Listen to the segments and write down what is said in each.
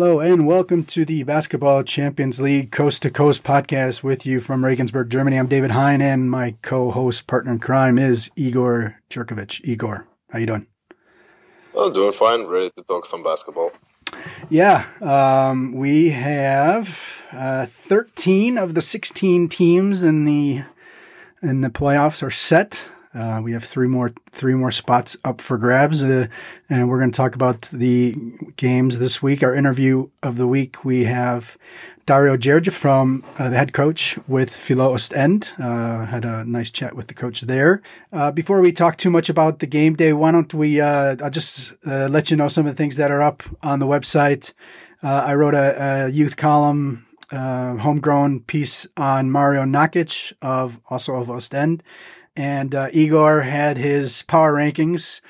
Hello and welcome to the Basketball Champions League Coast to Coast podcast with you from Regensburg, Germany. I'm David Hein and my co-host partner in crime is Igor Curkovic. Igor, how you doing? Oh, doing fine. Ready to talk some basketball. Yeah, um, we have uh, 13 of the 16 teams in the in the playoffs are set. Uh, we have three more three more spots up for grabs, uh, and we're going to talk about the games this week. Our interview of the week, we have Dario Gjergja from uh, the head coach with Filou Ostend. Uh, had a nice chat with the coach there. Uh, before we talk too much about the game day, why don't we? Uh, I'll just let you know some of the things that are up on the website. I wrote a, a youth column uh, homegrown piece on Mario Nakic of also of Ostend and uh, Igor had his power rankings,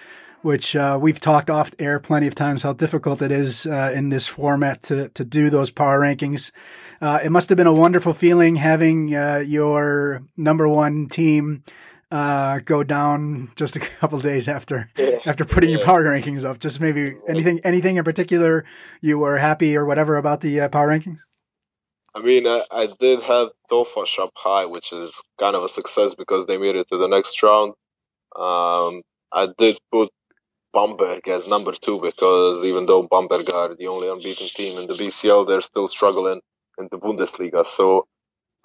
which uh, we've talked off air plenty of times how difficult it is uh, in this format to to do those power rankings. Uh, it must have been a wonderful feeling having uh, your number one team uh, go down just a couple days after yeah. after putting yeah. your power rankings up. Just maybe anything anything in particular you were happy or whatever about the power rankings. I mean, I, I did have Tofas up high, which is kind of a success because they made it to the next round. Um, I did put Bamberg as number two because even though Bamberg are the only unbeaten team in the BCL, they're still struggling in the Bundesliga. So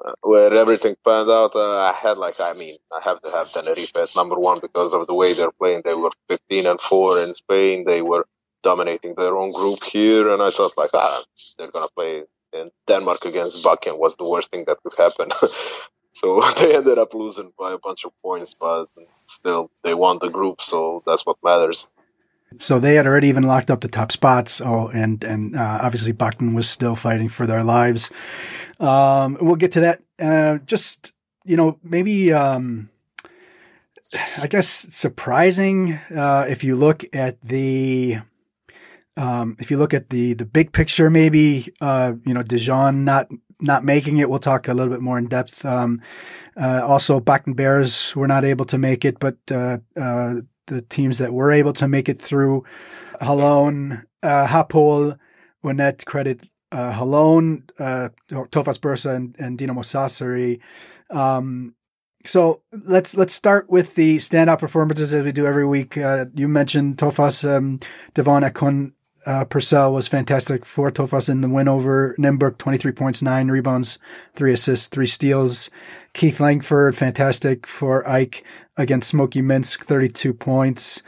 uh, where everything panned out, uh, I had like, I mean, I have to have Tenerife at number one because of the way they're playing. They were 15 and four in Spain. They were dominating their own group here, and I thought like, ah, they're gonna play and Denmark against Bakken was the worst thing that could happen. so they ended up losing by a bunch of points, but still they won the group, so that's what matters. So they had already even locked up the top spots. Oh, and and uh, obviously Bakken was still fighting for their lives. Um, we'll get to that. Uh, just you know, maybe um, I guess surprising uh, if you look at the um, if you look at the the big picture, maybe uh, you know Dijon not not making it. We'll talk a little bit more in depth. Um, uh, also, Bakken Bears were not able to make it, but uh, uh the teams that were able to make it through Holon, uh, Hapoel, Unet Credit uh, Holon, uh, Tofas Bursa, and, and Dinamo Sassari. Um, so let's let's start with the standout performances as we do every week. Uh, you mentioned Tofas um, DeVaughn Akoon uh, Purcell was fantastic for Tofas in the win over Nymburk, 23 points, nine rebounds, three assists, three steals. Keith Langford, fantastic for AEK against Tsmoki Minsk, 32 points,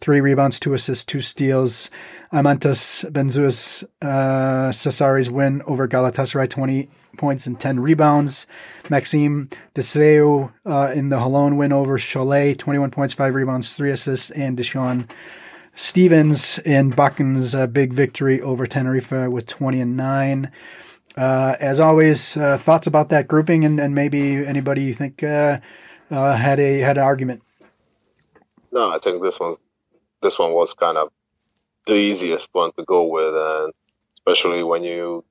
three rebounds, two assists, two steals. Eimantas Bendzius uh, win over Galatasaray, 20 points and 10 rebounds. Maxime De Zeeuw uh, in the Holon win over Cholet, 21 points, 5 rebounds, 3 assists. And Deshaun Stevens in Bakken's uh, big victory over Tenerife with 20 and 9. Uh, as always, uh, thoughts about that grouping and, and maybe anybody you think uh, uh, had a had an argument? No, I think this one's this one was kind of the easiest one to go with, and especially when you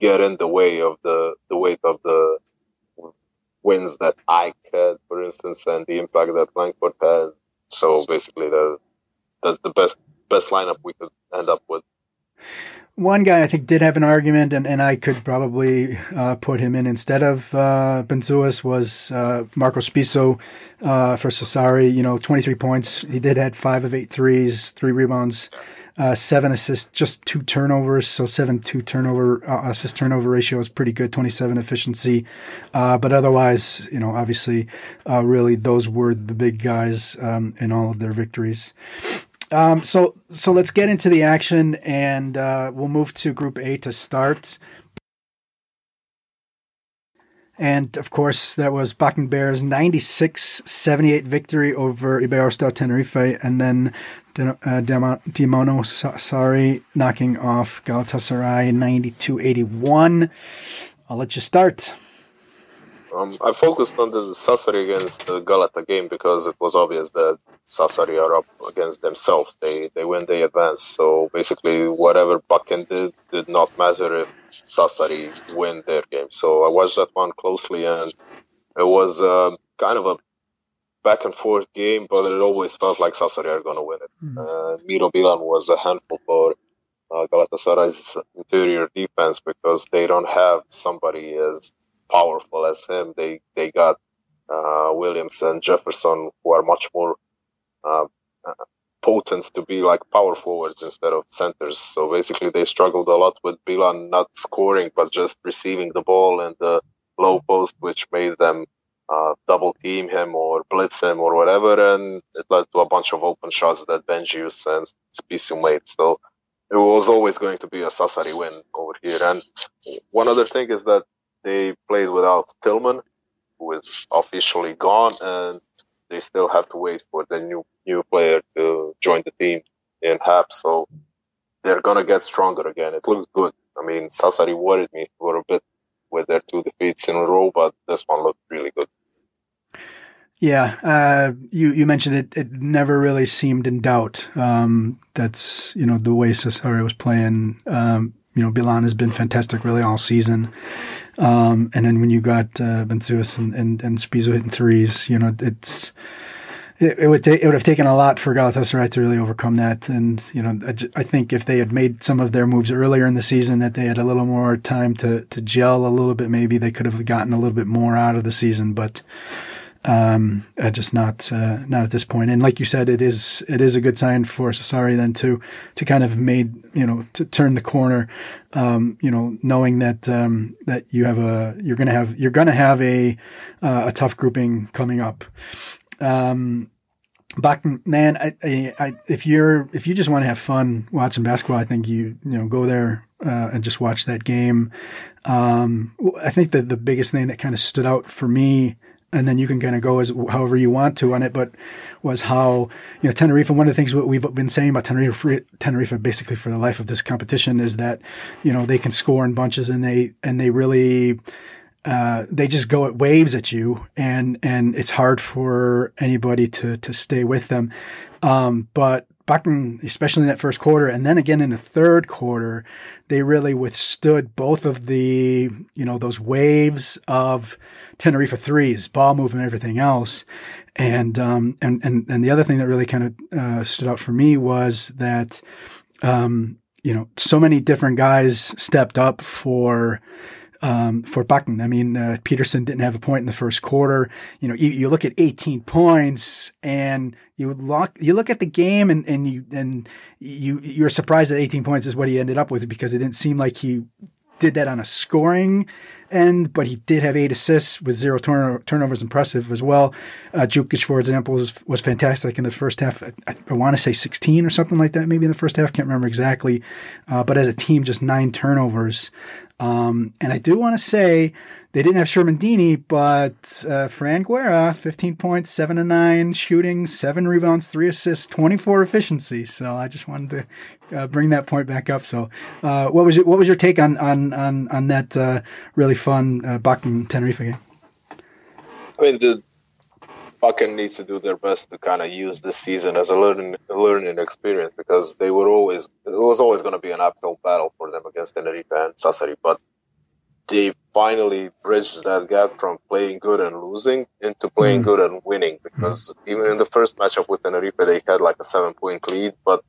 get in the way of the the weight of the wins that AEK had, for instance, and the impact that Langford had. So basically, the that's the best best lineup we could end up with. One guy I think did have an argument, and, and I could probably uh, put him in instead of uh, Bendzius was uh, Marco Spissu uh, for Sassari. You know, 23 points. He did had five of eight threes, three rebounds, uh, seven assists, just two turnovers. So seven two turnover uh, assist turnover ratio is pretty good. 27 efficiency, uh, but otherwise, you know, obviously, really those were the big guys um, in all of their victories. Um, so so let's get into the action, and uh, we'll move to Group A to start. And of course, that was Bakken Bears 96 78 victory over Iberostar Tenerife, and then uh, Sassari knocking off Galatasaray 92 81. I'll let you start. Um, I focused on the Sassari against the Galata game because it was obvious that Sassari are up against themselves. They they win, they advance. So basically, whatever Bakken did did not matter if Sassari win their game. So I watched that one closely, and it was uh, kind of a back and forth game, but it always felt like Sassari are going to win it. Mm-hmm. Uh, Miro Bilan was a handful for uh, Galatasaray's interior defense because they don't have somebody as powerful as him. They they got uh, Williams and Jefferson who are much more uh, potent to be like power forwards instead of centers. So basically, they struggled a lot with Bilan not scoring but just receiving the ball in the low post, which made them uh, double team him or blitz him or whatever, and it led to a bunch of open shots that Bendzius and Spissu made. So it was always going to be a Sassari win over here. And one other thing is that they played without Tillman, who is officially gone, and they still have to wait for the new new player to join the team in HAP. So they're gonna get stronger again. It looks good. I mean, Sassari worried me for a bit with their two defeats in a row, but this one looked really good. Yeah, uh, you you mentioned it. It never really seemed in doubt. Um, that's you know the way Sassari was playing. Um, you know, Bilan has been fantastic really all season. Um, and then when you got uh, Bendzius and and, and Spissu hitting threes, you know, it's it, it would ta- it would have taken a lot for Galatasaray to really overcome that. And you know, I, I, think if they had made some of their moves earlier in the season, that they had a little more time to to gel a little bit, maybe they could have gotten a little bit more out of the season. But um, uh, just not uh, not at this point. And like you said, it is it is a good sign for Sassari then to to kind of made you know to turn the corner. Um, you know, knowing that um, that you have a you're gonna have you're gonna have a uh, a tough grouping coming up. Um, back man, I, I, I, if you're if you just want to have fun watching basketball, I think you you know go there uh, and just watch that game. Um, I think that the biggest thing that kind of stood out for me and then you can kind of go as however you want to on it. But was how you know Tenerife. One of the things what we've been saying about Tenerife, Tenerife basically for the life of this competition is that you know they can score in bunches and they and they really. Uh, they just go at waves at you, and and it's hard for anybody to to stay with them. Um, but Bakken, especially in that first quarter, and then again in the third quarter, they really withstood both of the you know those waves of Tenerife threes, ball movement, everything else. And, um, and, and, and the other thing that really kind of, uh, stood out for me was that, um, you know, so many different guys stepped up for, um, for Bakken. I mean, uh, Peterson didn't have a point in the first quarter. You know, you, you, look at 18 points and you look, you look at the game and, and you, and you, you're surprised that 18 points is what he ended up with because it didn't seem like he did that on a scoring end, but he did have eight assists with zero turn- turnovers, impressive as well. Uh, Jukic, for example, was, was fantastic in the first half. I, I want to say 16 or something like that, maybe in the first half. Can't remember exactly. Uh, but as a team, just nine turnovers. Um, and I do want to say they didn't have Sherman Shermadini, but uh, Fran Guerra, 15 points, 7 to 9 shooting, 7 rebounds, 3 assists, 24 efficiency. So I just wanted to uh, bring that point back up. So uh, what was your, what was your take on on on, on that uh, really fun uh, Bakken Tenerife game? I mean, the Bakken needs to do their best to kind of use this season as a learning learning experience because they were always it was always going to be an uphill battle for them against Tenerife and Sassari, but they finally bridged that gap from playing good and losing into playing mm. good and winning because even in the first matchup with Tenerife they had like a seven point lead but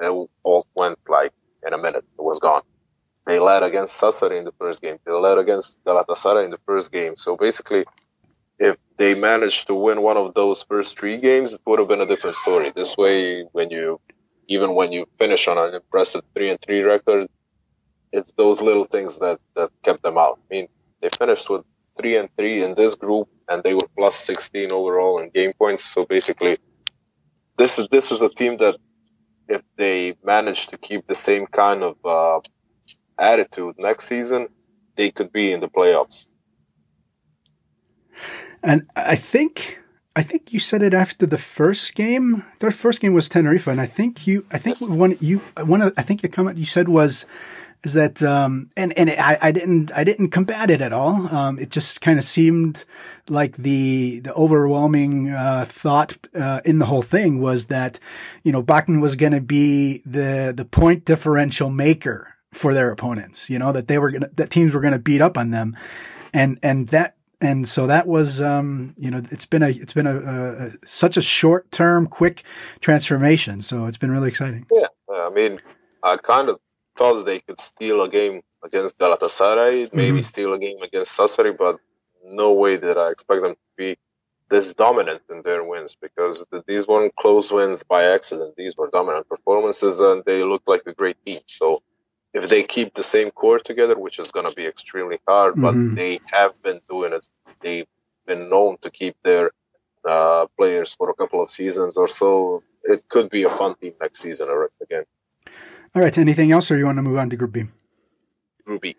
it all went like in a minute it was gone. They led against Sassari in the first game. They led against Galatasaray in the first game. So basically if they managed to win one of those first three games, it would have been a different story. This way, when you even when you finish on an impressive three and three record, it's those little things that that kept them out. I mean, they finished with three and three in this group, and they were plus sixteen overall in game points. So basically, this is this is a team that if they manage to keep the same kind of uh, attitude next season, they could be in the playoffs. And I think I think you said it after the first game. The first game was Tenerife, and I think you I think one you one of I think the comment you said was is that um, and and I, I didn't I didn't combat it at all. Um, it just kind of seemed like the the overwhelming uh, thought uh, in the whole thing was that you know Bakken was going to be the the point differential maker for their opponents. You know that they were gonna, that teams were going to beat up on them, and and that and so that was um, you know it's been a it's been a, a, a such a short term quick transformation so it's been really exciting yeah i mean i kind of thought they could steal a game against Galatasaray, maybe Mhm. steal a game against Sassari, but no way did I expect them to be this dominant in their wins because th- these weren't close wins by accident. These were dominant performances and they look like a great team. So if they keep the same core together, which is going to be extremely hard, but Mhm. they have been doing it. They've been known to keep their uh, players for a couple of seasons or so. It could be a fun team next season again. All right. Anything else, or you want to move on to Group B? Ruby.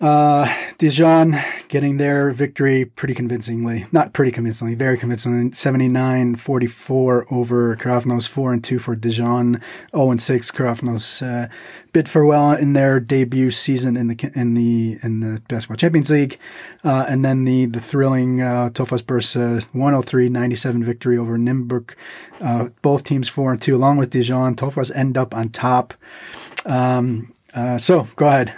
Uh, Dijon getting their victory pretty convincingly. Not pretty convincingly, very convincingly. 79-44 over Krafnos, 4 and 2 for Dijon, 0 and 6 Krafnos uh, bid farewell in their debut season in the in the in the Basketball Champions League. Uh, and then the the thrilling uh, Tofas Bursa 103-97 victory over Nymburk. Uh, both teams 4 and 2 along with Dijon. Tofas end up on top. Um, uh, so go ahead.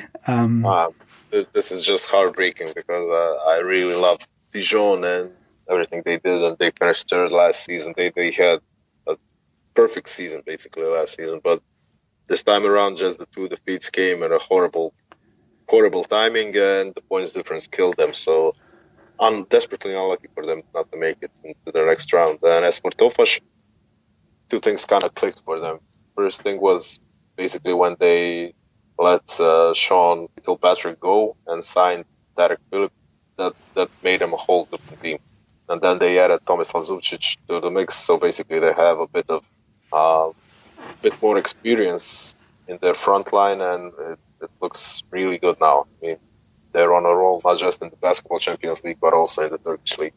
um, Uh, th- this is just heartbreaking because uh, I really love Dijon and everything they did, and they finished third last season. They they had a perfect season basically last season, but this time around, just the two defeats came at a horrible, horrible timing, and the points difference killed them. So I'm desperately unlucky for them not to make it into the next round. And as for Tofaş, two things kind of clicked for them. First thing was basically when they let uh, Sean Kilpatrick go and sign Derek Phillip, that, that made them a whole different team. And then they added Thomas Zubcic to the mix, so basically they have a bit of uh, bit more experience in their front line, and it, it looks really good now. I mean, they're on a roll, not just in the Basketball Champions League, but also in the Turkish League.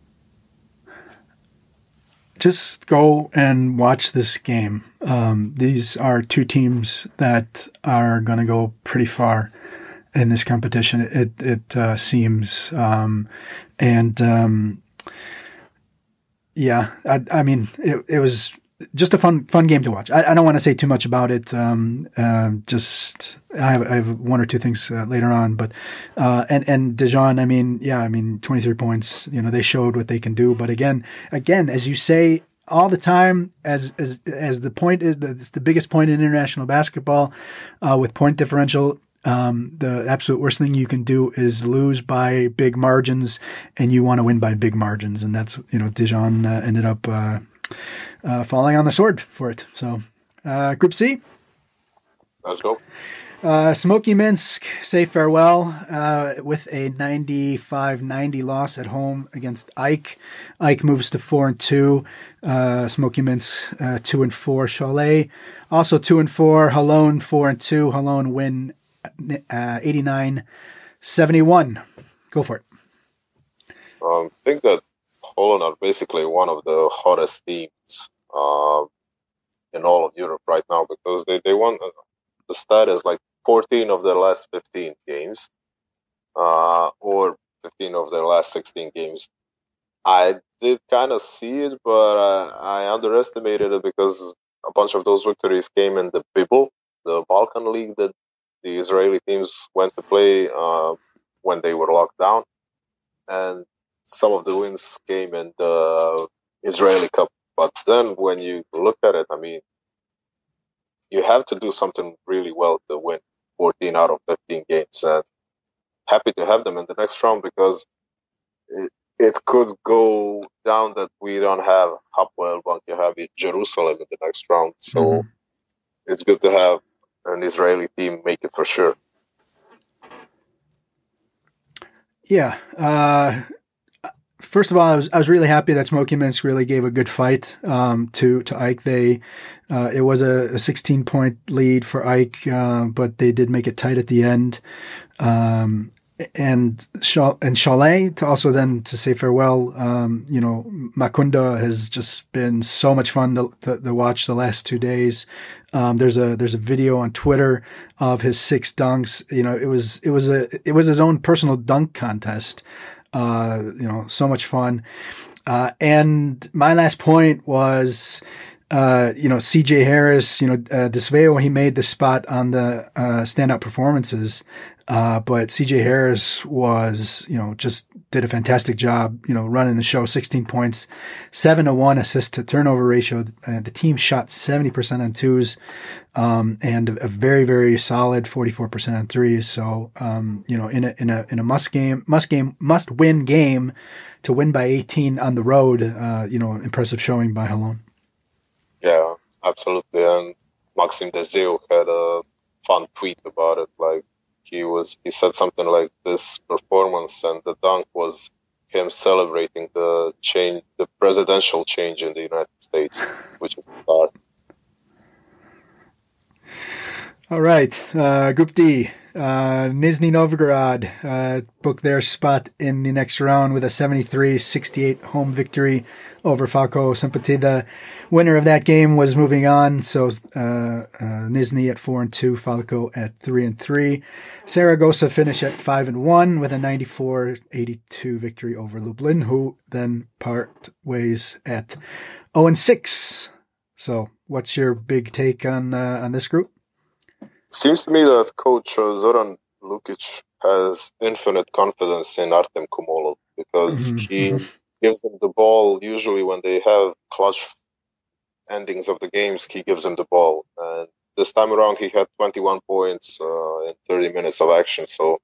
Just go and watch this game. Um, these are two teams that are going to go pretty far in this competition. It it uh, seems, um, and um, yeah, I, I mean, it, it was just a fun fun game to watch. I, I don't want to say too much about it. Um, um, just I have, I have one or two things uh, later on, but uh, and and Dijon. I mean, yeah, I mean, twenty three points. You know, they showed what they can do. But again, again, as you say all the time, as as as the point is, the, the biggest point in international basketball uh, with point differential. Um, the absolute worst thing you can do is lose by big margins, and you want to win by big margins, and that's you know Dijon uh, ended up uh, falling on the sword for it. So, uh, Group C, Let's go. uh, Tsmoki Minsk say farewell uh, with a 95-90 loss at home against AEK. AEK moves to four and two. Uh, Tsmoki Minsk uh, two and four. Cholet also two and four. Holon four and two. Holon win uh, 89-71. Go for it. Um, I think that Holon are basically one of the hottest teams um, in all of Europe right now because they, they won the stat is like 14 of their last 15 games uh, or 15 of their last 16 games. I did kind of see it, but uh, I underestimated it because a bunch of those victories came in the Bibble, the Balkan League that the Israeli teams went to play uh, when they were locked down. And some of the wins came in the Israeli Cup. But then when you look at it, I mean, you have to do something really well to win 14 out of 15 games. And happy to have them in the next round because it, it could go down that we don't have Hapoel Bank Yahav Jerusalem in the next round. So Mhm. it's good to have an Israeli team make it for sure. Yeah. Uh, first of all, I was I was really happy that Tsmoki Minsk really gave a good fight um, to to AEK. They uh, it was a, a 16 point lead for AEK, uh, but they did make it tight at the end. Um, and Chal- and Cholet to also then to say farewell. Um, you know, Makunda has just been so much fun to, to, to watch the last two days. Um, there's a there's a video on Twitter of his six dunks. You know, it was it was a it was his own personal dunk contest. Uh, you know, so much fun. Uh, and my last point was uh, you know, CJ Harris, you know, uh, De Zeeuw, he made the spot on the uh, standout performances. Uh, but CJ Harris was, you know, just did a fantastic job, you know, running the show, 16 points, seven to one assist to turnover ratio. Uh, the team shot 70% on twos, um, and a, very, very solid 44% on threes. So, um, you know, in a, in a, in a must game, must game, must win game to win by 18 on the road, uh, you know, impressive showing by Holon. Yeah, absolutely. And Maxim De Zeeuw had a fun tweet about it. Like he was, he said something like this performance and the dunk was him celebrating the change, the presidential change in the United States, which is. All right, uh, Group D. Uh, Nizhny Novgorod uh, booked their spot in the next round with a 73-68 home victory over Falco Szombathely. The winner of that game was moving on, so uh, uh, Nizhny at four and two, Falco at three and three. Saragossa finished at five and one with a 94-82 victory over Lublin, who then part ways at 0 and six. So, what's your big take on uh, on this group? Seems to me that coach uh, Zoran Lukic has infinite confidence in Artem Komolov because mm-hmm. he gives them the ball usually when they have clutch endings of the games. He gives them the ball, and this time around he had 21 points uh, in 30 minutes of action. So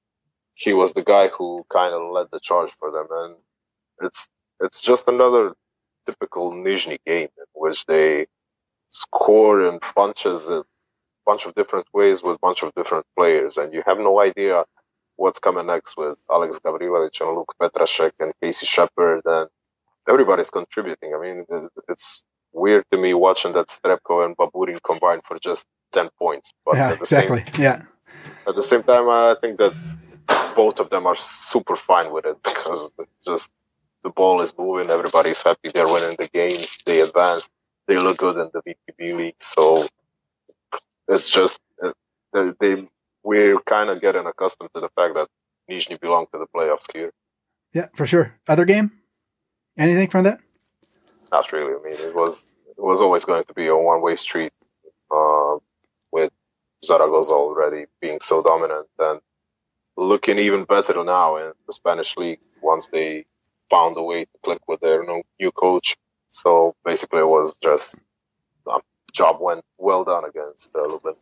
he was the guy who kind of led the charge for them, and it's it's just another typical Nizhny game in which they score in bunches bunch of different ways with a bunch of different players, and you have no idea what's coming next with Alex Gavrilovic and Luke Petrasek and Casey Shepard, and everybody's contributing. I mean, it's weird to me watching that Strebko and Baburin combined for just 10 points. But yeah, exactly. Same, yeah. At the same time, I think that both of them are super fine with it because just the ball is moving, everybody's happy, they're winning the games, they advance, they look good in the VTB league. So it's just uh, they we're kind of getting accustomed to the fact that Nizhny belong to the playoffs here. Yeah, for sure. Other game? Anything from that? Not really. I mean, it was it was always going to be a one way street uh, with Zaragoza already being so dominant and looking even better now in the Spanish league once they found a way to click with their new coach. So basically, it was just job went well done against uh, Lublin.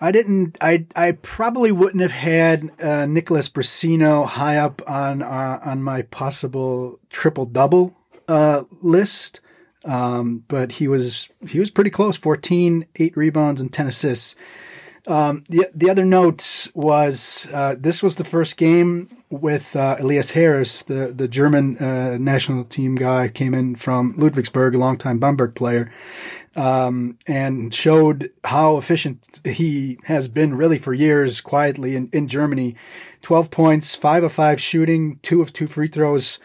I didn't. I I probably wouldn't have had uh, Nicholas Brussino high up on uh, on my possible triple double uh, list, um, but he was he was pretty close. 14, 8 rebounds, and ten assists. Um, the the other note was uh, this was the first game with uh, Elias Harris, the the German uh, national team guy, came in from Ludwigsburg, a longtime Bamberg player, um, and showed how efficient he has been really for years quietly in, in Germany. 12 points, 5 of 5 shooting, 2 of 2 free throws,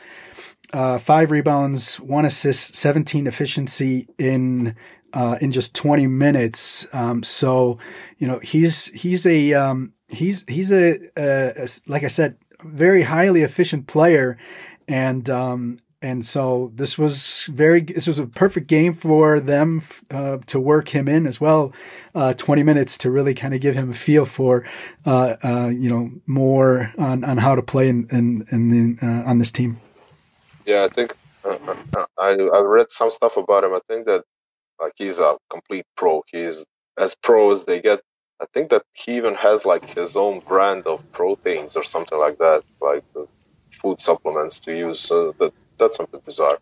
uh, 5 rebounds, 1 assist, 17 efficiency in uh, in just 20 minutes. Um, so, you know, he's he's a um, he's he's a, a, a, like I said, very highly efficient player, and um, and so this was very this was a perfect game for them uh, to work him in as well uh, 20 minutes to really kind of give him a feel for uh, uh you know more on, on how to play in in, in the, uh, on this team. Yeah i think uh, I, I read some stuff about him. I think that like he's a complete pro. He's as pro as they get. I think that he even has like his own brand of proteins or something like that like food supplements to use so that that's something bizarre.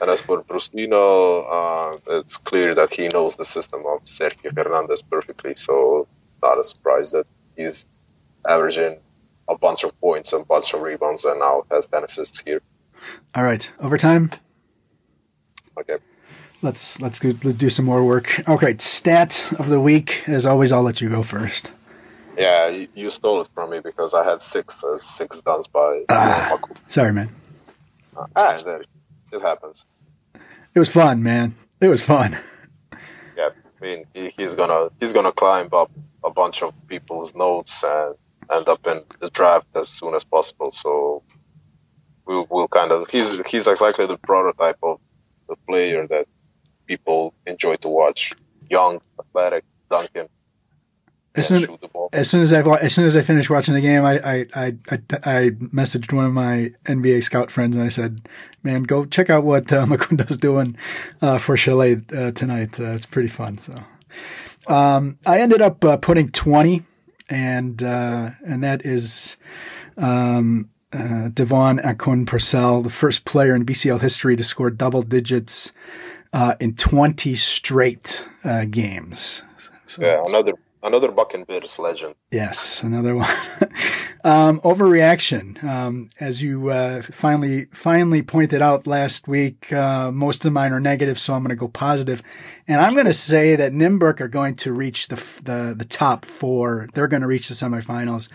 And as for Brussino, uh, it's clear that he knows the system of Sergio Hernandez perfectly. So not a surprise that he's averaging a bunch of points and a bunch of rebounds and now has 10 assists here. All right. Overtime. Okay. Let's let's do some more work. Okay, stat of the week. As always, I'll let you go first. Yeah, you, you stole it from me because I had six as six duns by. Ah, sorry, man. Ah, that it happens. It was fun, man. It was fun. yeah, I mean, he, he's gonna he's gonna climb up a bunch of people's notes and end up in the draft as soon as possible. So we'll, we'll kind of he's he's exactly the prototype of the player that people enjoy to watch. Young, athletic, Duncan. As soon, as soon as I as soon as I finished watching the game, I, I I, I messaged one of my NBA scout friends and I said, "Man, go check out what uh, Makunda's doing uh, for Cholet uh, tonight. Uh, it's pretty fun." So, um, I ended up uh, putting twenty, and uh, and that is um, uh, DeVaughn Akoon Purcell, the first player in BCL history to score double digits in twenty straight games. So yeah, another another Bakken Bears legend. Yes, another one. um, overreaction. Um, as you uh, finally finally pointed out last week, uh, most of mine are negative, so I'm going to go positive, and I'm going to say that Nymburk are going to reach the the, the top four. They're going to reach the semifinals.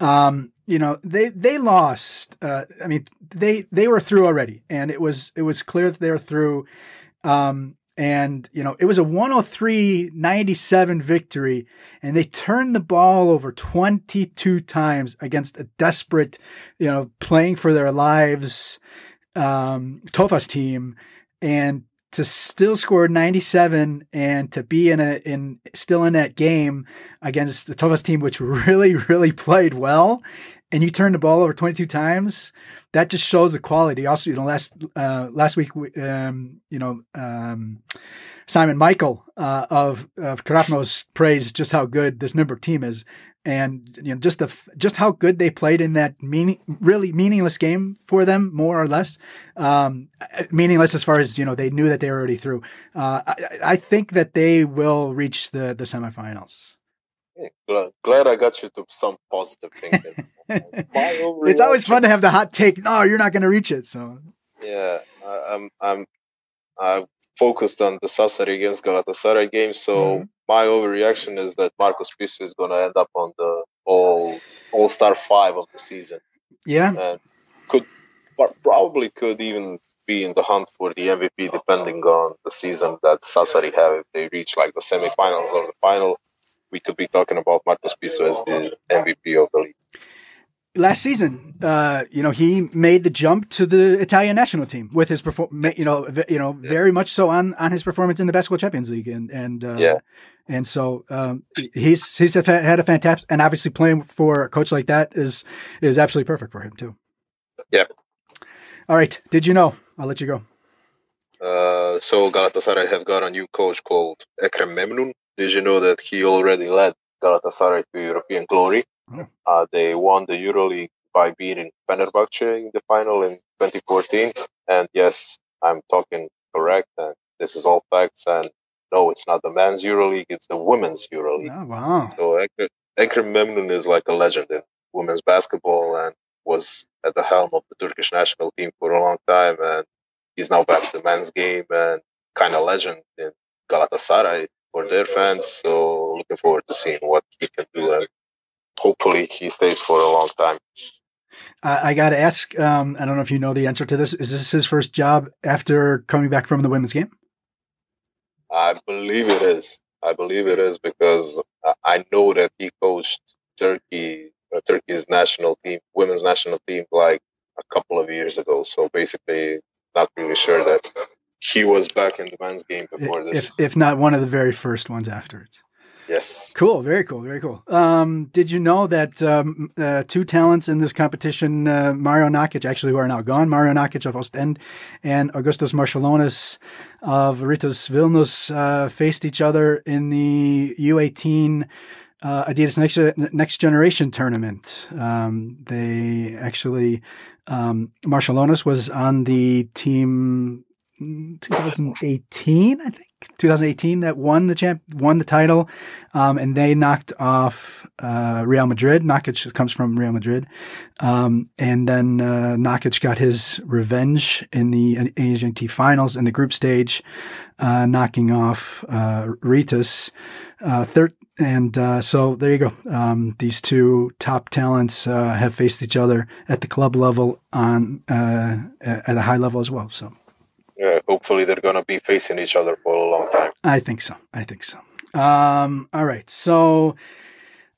Um, you know, they they lost. Uh, I mean, they they were through already, and it was it was clear that they were through. Um, and, you know, it was a 103 97 victory, and they turned the ball over 22 times against a desperate, you know, playing for their lives um, Tofas team. And to still score 97 and to be in a in still in that game against the Tofas team which really really played well and you turn the ball over 22 times that just shows the quality. Also, you know, last uh, last week, um, you know, um, Simon Michael uh, of of Krafnos praised just how good this Nymburk team is, and you know, just the just how good they played in that meaning, really meaningless game for them, more or less. Um, meaningless as far as you know, they knew that they were already through. Uh, I, I think that they will reach the the semifinals. Glad, glad I got you to some positive thinking. it's always fun to have the hot take. No, you're not going to reach it. So yeah, I, I'm I'm I focused on the Sassari against Galatasaray game. So mm-hmm. my overreaction is that Marco Spissu is going to end up on the all All Star five of the season. Yeah, and could probably could even be in the hunt for the MVP depending on the season that Sassari have if they reach like the semifinals or the final we could be talking about Marco Spissu as the MVP of the league. Last season, uh, you know, he made the jump to the Italian national team with his perform, you know, you know, very much so on, on his performance in the Basketball Champions League, and and uh, yeah, and so um, he's he's had a fantastic, and obviously playing for a coach like that is is absolutely perfect for him too. Yeah. All right. Did you know? I'll let you go. Uh, so Galatasaray have got a new coach called Ekrem Memnun. Did you know that he already led Galatasaray to European glory? Oh. Uh, they won the EuroLeague by beating Fenerbahce in the final in 2014. And yes, I'm talking correct, and this is all facts. And no, it's not the men's EuroLeague; it's the women's EuroLeague. Oh, wow! So Ekrem Memnun is like a legend in women's basketball, and was at the helm of the Turkish national team for a long time. And he's now back to the men's game and kind of legend in Galatasaray for their fans. So looking forward to seeing what he can do, and hopefully he stays for a long time. Uh, I got to ask. Um, I don't know if you know the answer to this. Is this his first job after coming back from the women's game? I believe it is. I believe it is because I know that he coached Turkey, uh, Turkey's national team, women's national team, like a couple of years ago. So basically, not really sure that he was back in the men's game before this. If, if not one of the very first ones afterwards. Yes. Cool. Very cool. Very cool. Um, did you know that um, uh, two talents in this competition, uh, Mario Nakic, actually who are now gone, Mario Nakic of Ostend and Augustas Marciulionis of Rytas Vilnius, uh, faced each other in the U18 uh, Adidas Next, Next Generation tournament. Um, they actually, um, Marciulionis was on the team 2018, I think. 2018 that won the champ, won the title, um, and they knocked off uh, Real Madrid. Nakic comes from Real Madrid, um, and then uh, Nakic got his revenge in the AGNT finals in the group stage, uh, knocking off uh, Rytas. Uh, thir- and uh, so there you go. Um, these two top talents uh, have faced each other at the club level on at a high level as well. So uh, hopefully they're going to be facing each other for a long time. I think so. I think so. Um, all right. So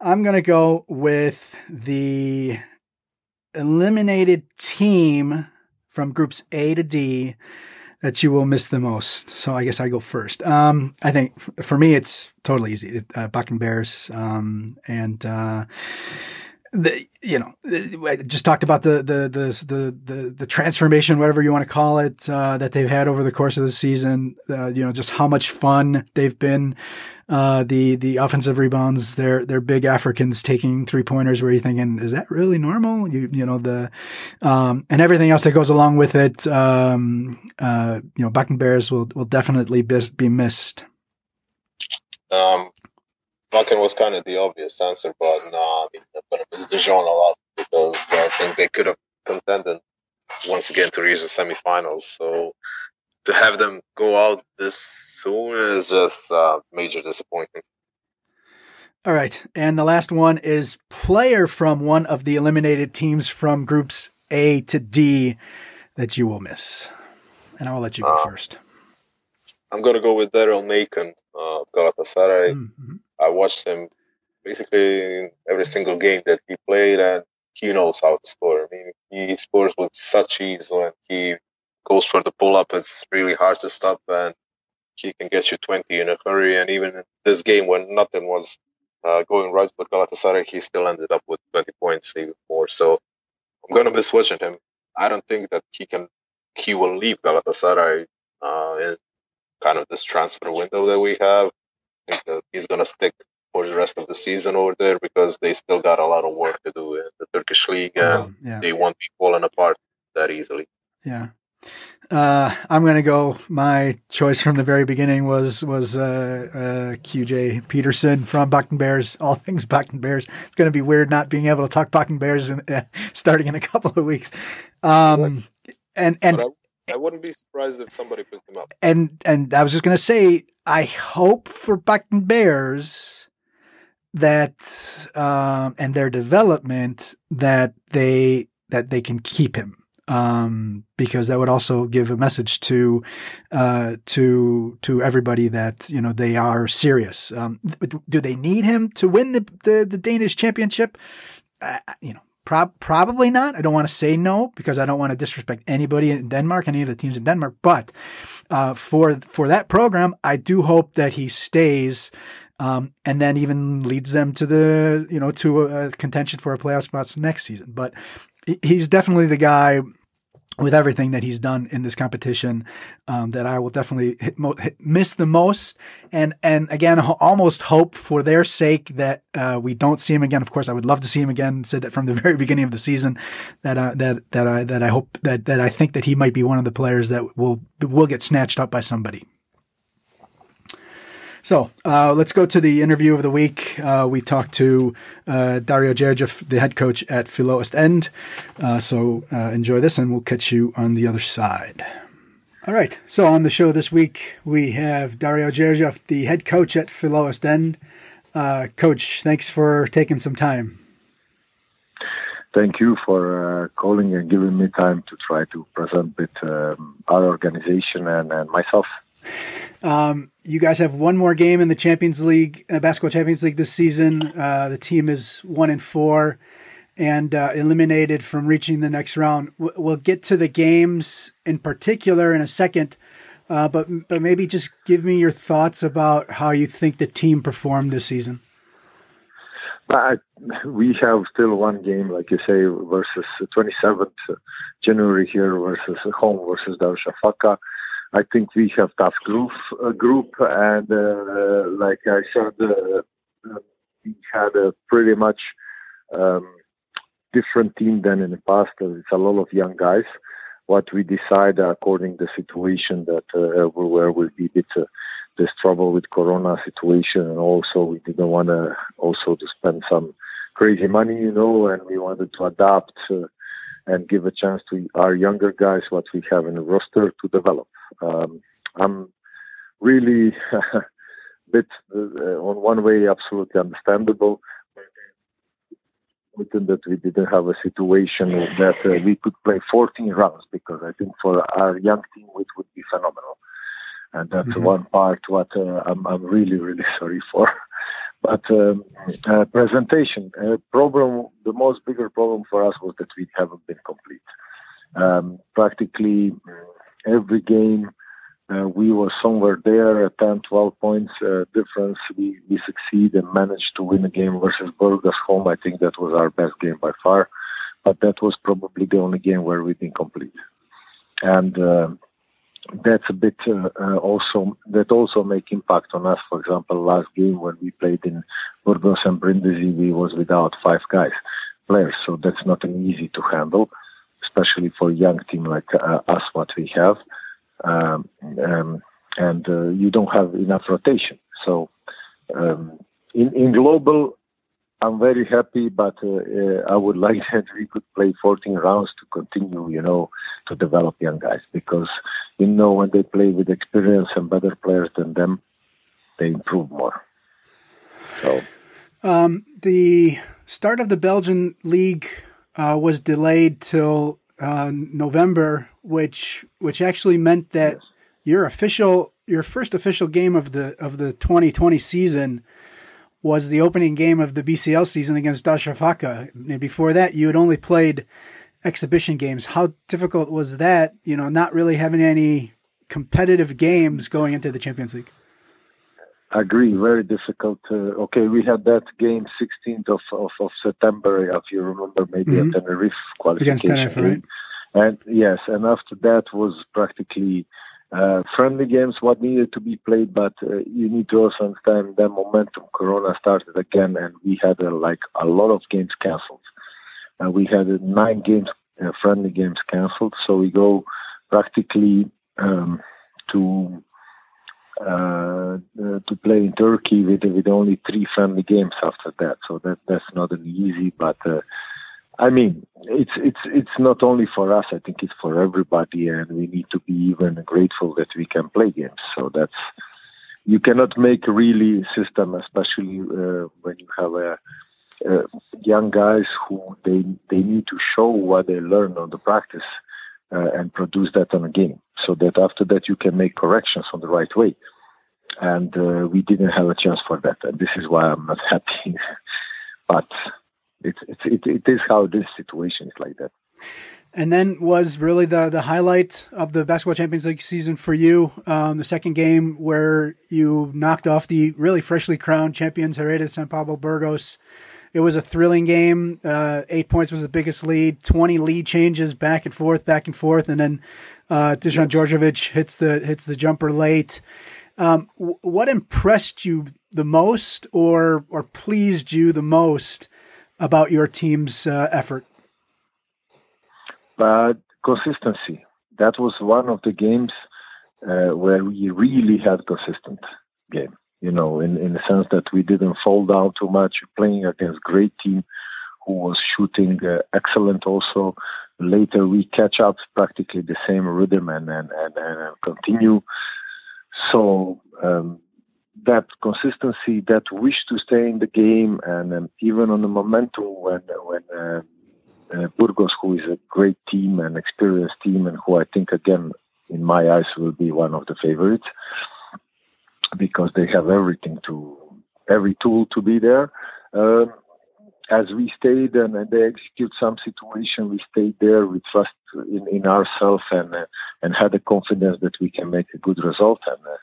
I'm going to go with the eliminated team from groups A to D. that you will miss the most. So I guess I go first. Um, I think for me, it's totally easy. Uh, Bakken Bears, um, and, uh, the, you know, I just talked about the, the, the, the, the, transformation, whatever you want to call it, uh, that they've had over the course of the season. Uh, you know, just how much fun they've been. Uh, the, the offensive rebounds, they're, they're big Africans taking three pointers where you're thinking, is that really normal? You, you know, the, um, and everything else that goes along with it. Um, uh, you know, Bakken Bears will, will definitely be missed. Um, Bakken was kind of the obvious answer, but no, I mean, I'm going to miss Dijon a lot because I think they could have contended once again to reach the semifinals. So to have them go out this soon is just uh, major disappointment. All right. And the last one is player from one of the eliminated teams from groups A to D that you will miss. And I will let you go uh, first. I'm going to go with Daryl Macon, uh, Galatasaray. Mm-hmm. I watched him basically every single game that he played, and he knows how to score. I mean, he scores with such ease when he goes for the pull up. It's really hard to stop, and he can get you 20 in a hurry. And even in this game, when nothing was uh, going right for Galatasaray, he still ended up with 20 points, even more. So I'm gonna miss watching him. I don't think that he can. He will leave Galatasaray uh, in kind of this transfer window that we have think that he's going to stick for the rest of the season over there because they still got a lot of work to do in the Turkish league and um, yeah. they won't be falling apart that easily. Yeah. Uh, I'm going to go. My choice from the very beginning was was uh, uh, QJ Peterson from Bakken Bears. All things Bakken Bears. It's going to be weird not being able to talk Bakken Bears in, uh, starting in a couple of weeks. Um, and and I wouldn't be surprised if somebody picked him up. And and I was just gonna say, I hope for Bakken Bears that um, and their development that they that they can keep him um, because that would also give a message to uh, to to everybody that you know they are serious. Um, do they need him to win the the, the Danish championship? Uh, you know, Pro- probably not. I don't want to say no because I don't want to disrespect anybody in Denmark, any of the teams in Denmark. But uh, for for that program, I do hope that he stays, um, and then even leads them to the you know to a, a contention for a playoff spots next season. But he's definitely the guy with everything that he's done in this competition, um, that I will definitely hit mo- hit, miss the most, and and again, ho- almost hope for their sake that uh, we don't see him again. Of course, I would love to see him again. Said that from the very beginning of the season, that uh, that that I that I hope that that I think that he might be one of the players that will will get snatched up by somebody. So uh, let's go to the interview of the week. Uh, we talked to uh, Dario Gjergja, the head coach at Filou Ostend. Uh, so uh, enjoy this, and we'll catch you on the other side. All right. So on the show this week, we have Dario Gjergja, the head coach at Filou Ostend. Uh, coach, thanks for taking some time. Thank you for calling and giving me time to try to present with um, our organization and, and myself. Um, you guys have one more game in the Champions League, uh, basketball Champions League this season. Uh, the team is one and four, and uh, eliminated from reaching the next round. We'll get to the games in particular in a second, uh, but but maybe just give me your thoughts about how you think the team performed this season. I, we have still one game, like you say, versus 27th January here versus home versus Darüşşafaka I think we have tough group, uh, group and uh, like I said, uh, we had a pretty much um, different team than in the past. It's a lot of young guys. What we decide according the situation that uh, everywhere will be bit uh, this trouble with Corona situation, and also we didn't want to also to spend some crazy money, you know, and we wanted to adapt. Uh, and give a chance to our younger guys what we have in the roster to develop. Um, I'm really a bit uh, on one way absolutely understandable. That we didn't have a situation that uh, we could play 14 rounds because I think for our young team it would be phenomenal, and that's mm-hmm. one part what uh, I'm, I'm really really sorry for. But um, uh, presentation uh, problem, the most bigger problem for us was that we haven't been complete. Um, practically, every game uh, we were somewhere there at 10, 12 points uh, difference. We, we succeed and managed to win a game versus Burgos home. I think that was our best game by far, but that was probably the only game where we didn't complete. And uh, that's a bit uh, uh, also that also make impact on us. For example, last game when we played in Burgos and Brindisi, we was without five guys players, so that's not an easy to handle, especially for a young team like uh, us, what we have um, um, and uh, you don't have enough rotation. So um, in, in global, I'm very happy, but uh, uh, I would like that we could play 14 rounds to continue, you know, to develop young guys because you know when they play with experience and better players than them, they improve more. So um, the start of the Belgian league uh, was delayed till uh, November, which which actually meant that your official your first official game of the of the 2020 season was the opening game of the BCL season against Darüşşafaka. And before that, you had only played exhibition games. How difficult was that? You know, not really having any competitive games going into the Champions League. I agree, very difficult. Uh, okay, we had that game 16th of, of, of September, if you remember, maybe mm-hmm. at Tenerife qualification. Against Tenerife, right? And yes, and after that was practically uh, friendly games what needed to be played, but uh, you need to also understand that momentum. Corona started again, and we had uh, like a lot of games cancelled. Uh, we had nine games, uh, friendly games cancelled, so we go practically um, to uh, to play in Turkey with with only three friendly games after that. So that that's not an easy, but I mean, it's it's it's not only for us. I think it's for everybody, and we need to be even grateful that we can play games. So that's you cannot make really system, especially uh, when you have a, uh, young guys who they they need to show what they learn on the practice uh, and produce that on a game, so that after that you can make corrections on the right way. And uh, we didn't have a chance for that, and this is why I'm not happy. but it's, it's it, it is how this situation is like that. And then was really the the highlight of the basketball Champions League season for you, um, the second game where you knocked off the really freshly crowned champions Hereda San Pablo Burgos. It was a thrilling game. Uh, eight points was the biggest lead. Twenty lead changes back and forth, back and forth, and then uh, Dusan Djordjevic hits the hits the jumper late. Um, w- what impressed you the most, or or pleased you the most about your team's uh, effort? But consistency. That was one of the games uh, where we really had consistent game. You know, in in the sense that we didn't fall down too much. Playing against great team who was shooting uh, excellent. Also, later we catch up practically the same rhythm and and and, and continue. So um, that consistency, that wish to stay in the game, and even on the momentum when when uh, uh, Burgos, who is a great team and experienced team, and who I think again in my eyes will be one of the favorites because they have everything to every tool to be there. Um, as we stayed and, they execute some situation, we stayed there. We trust in, in ourselves and uh, and had the confidence that we can make a good result. And uh,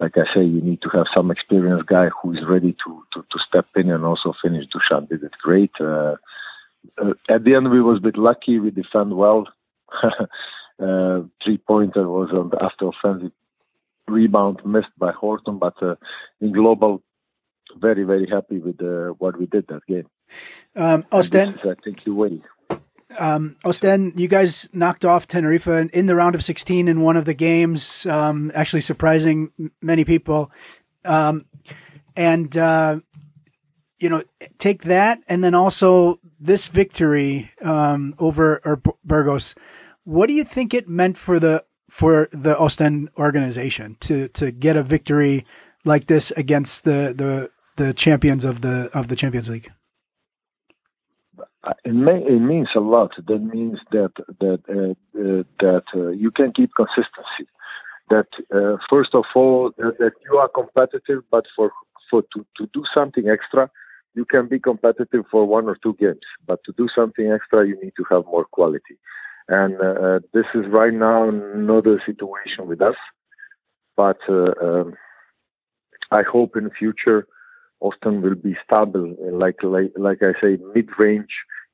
like I say, you need to have some experienced guy who is ready to, to, to step in and also finish. Dusan did it great. Uh, uh, at the end, we was a bit lucky. We defend well. uh, three pointer was on the after offensive rebound missed by Horton, but uh, in global, very very happy with uh, what we did that game. Um, Ostend, is, I think the way um, Ostend, you guys knocked off Tenerife in the round of 16 in one of the games, um, actually surprising many people. Um, and, uh, you know, take that and then also this victory um, over Burgos. What do you think it meant for the for the Ostend organization to to get a victory like this against the the the champions of the of the Champions League? it, may, it means a lot. That means that that uh, uh, that uh, you can keep consistency. That uh, first of all, that you are competitive, but for for to, to do something extra, you can be competitive for one or two games. But to do something extra, you need to have more quality. And uh, this is right now not situation with us, but uh, um, I hope in future Ostend will be stable, like like like I say, mid-range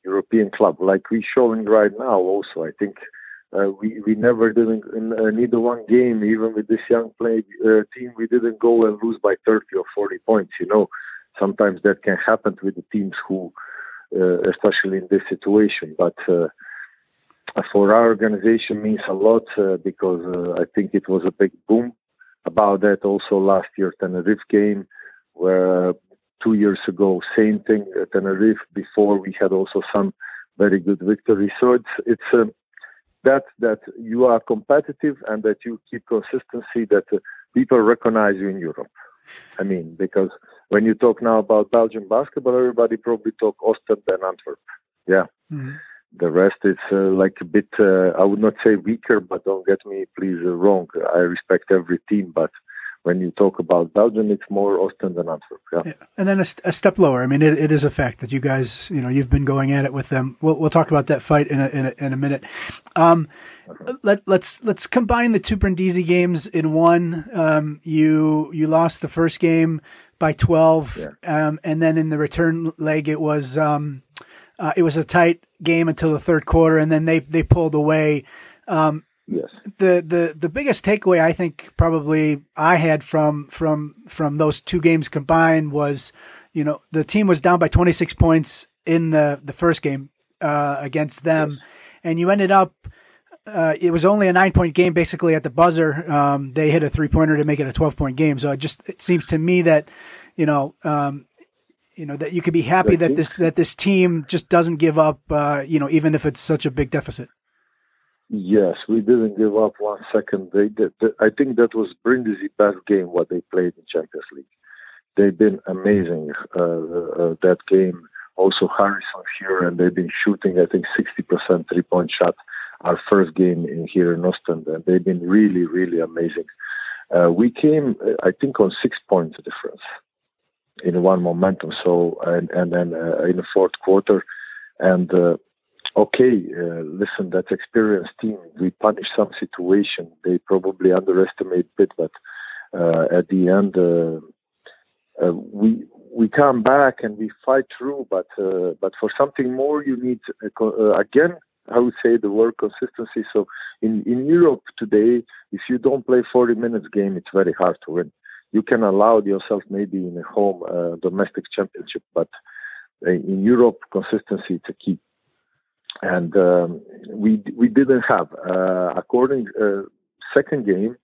European club, like we're showing right now. Also, I think uh, we we never didn't uh, one game, even with this young play uh, team, we didn't go and lose by 30 or 40 points. You know, sometimes that can happen with the teams who, uh, especially in this situation. But uh, for our organization, means a lot uh, because I think it was a big boom. About that, also last year Tenerife game, where two years ago, same thing at Tenerife. Before we had also some very good victories. So it's it's um, that that you are competitive and that you keep consistency. That uh, people recognize you in Europe. I mean, because when you talk now about Belgian basketball, everybody probably talk Ostend and Antwerp. Yeah. Mm-hmm. The rest is uh, like a bit, uh, I would not say weaker, but don't get me please uh, wrong. I respect every team, but when you talk about Belgium, it's more Ostend than Antwerp. Yeah. yeah. And then a, a, step lower. I mean, it, it is a fact that you guys, you know, you've been going at it with them. We'll, we'll talk about that fight in a, in a, in a minute. Um, okay. let, let's, let's combine the two Brindisi games in one. Um, you, you lost the first game by 12. Yeah. Um, and then in the return leg, it was, um, uh, it was a tight game until the third quarter and then they, they pulled away. Um, Yes. The the the biggest takeaway I think probably I had from from from those two games combined was, you know, the team was down by 26 points in the the first game uh, against them, yes. and you ended up. Uh, it was only a nine point game basically at the buzzer. Um, they hit a three pointer to make it a 12 point game. So it just, it seems to me that, you know, um, you know, that you could be happy that this, that this team just doesn't give up, uh, you know, even if it's such a big deficit. Yes, we didn't give up one second. They did. I think that was Brindisi best game what they played in Champions League. They've been amazing uh, uh, that game. Also Harrison here, and they've been shooting. I think 60% three point shot. Our first game in here in Ostend, and they've been really, really amazing. Uh, we came, I think, on six points difference in one momentum. So and and then uh, in the fourth quarter, and uh, okay, uh, listen, that experienced team, we punish some situation. They probably underestimate a bit, but uh, at the end, uh, uh we we come back and we fight through. But but for something more, you need again. I would say the word consistency. So in in Europe today, if you don't play 40 minutes game, it's very hard to win. You can allow yourself maybe in a home domestic championship, but in Europe, consistency is a key. And um, we we didn't have uh, according uh, second game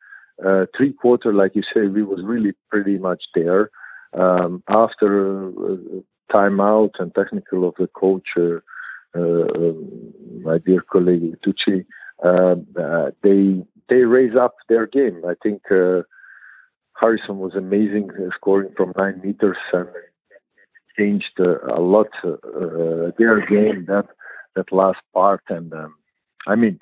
uh, three quarter like you say we was really pretty much there. Um, after uh, timeout and technical of the coach uh, uh, my dear colleague Tucci they they raise up their game. I think Harrison was amazing scoring from nine meters and changed a lot their game that that last part. And um, I mean,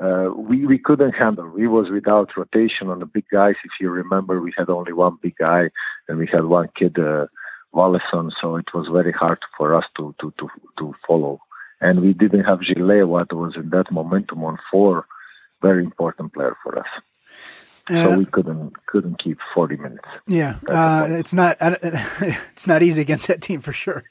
uh, we we couldn't handle. We was without rotation on the big guys. If you remember, we had only one big guy, and we had one kid, uh, Wallison. So it was very hard for us to to to to follow. And we didn't have Gillet, what was in that momentum on four, very important player for us. Uh, so we couldn't couldn't keep 40 minutes. Yeah, uh, it's not it's not easy against that team for sure.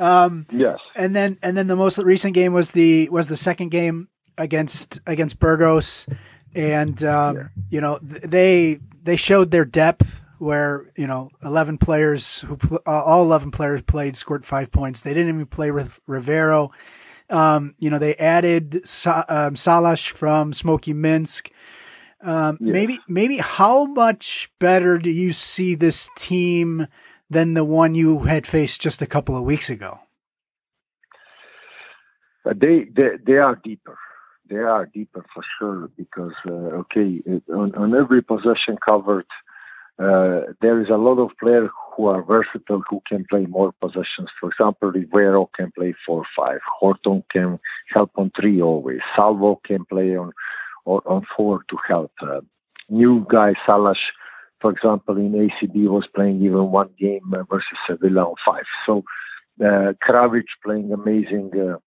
Um, yes, and then and then the most recent game was the was the second game against against Burgos, and um, yeah. you know they they showed their depth where you know 11 players who uh, all 11 players played scored five points. They didn't even play with Rivero. Um, you know they added Sa- um, Salash from Tsmoki Minsk. Um, yeah. Maybe, maybe how much better do you see this team than the one you had faced just a couple of weeks ago? Uh, they, they, they are deeper. They are deeper for sure because uh, okay, on, on every possession covered, uh, there is a lot of players who are versatile who can play more possessions. For example, Rivero can play four five. Horton can help on three always. Salvo can play on or on four to help. Uh, new guy Salash, for example, in ACB was playing even one game versus Sevilla on five. So uh, Kravic playing amazing uh,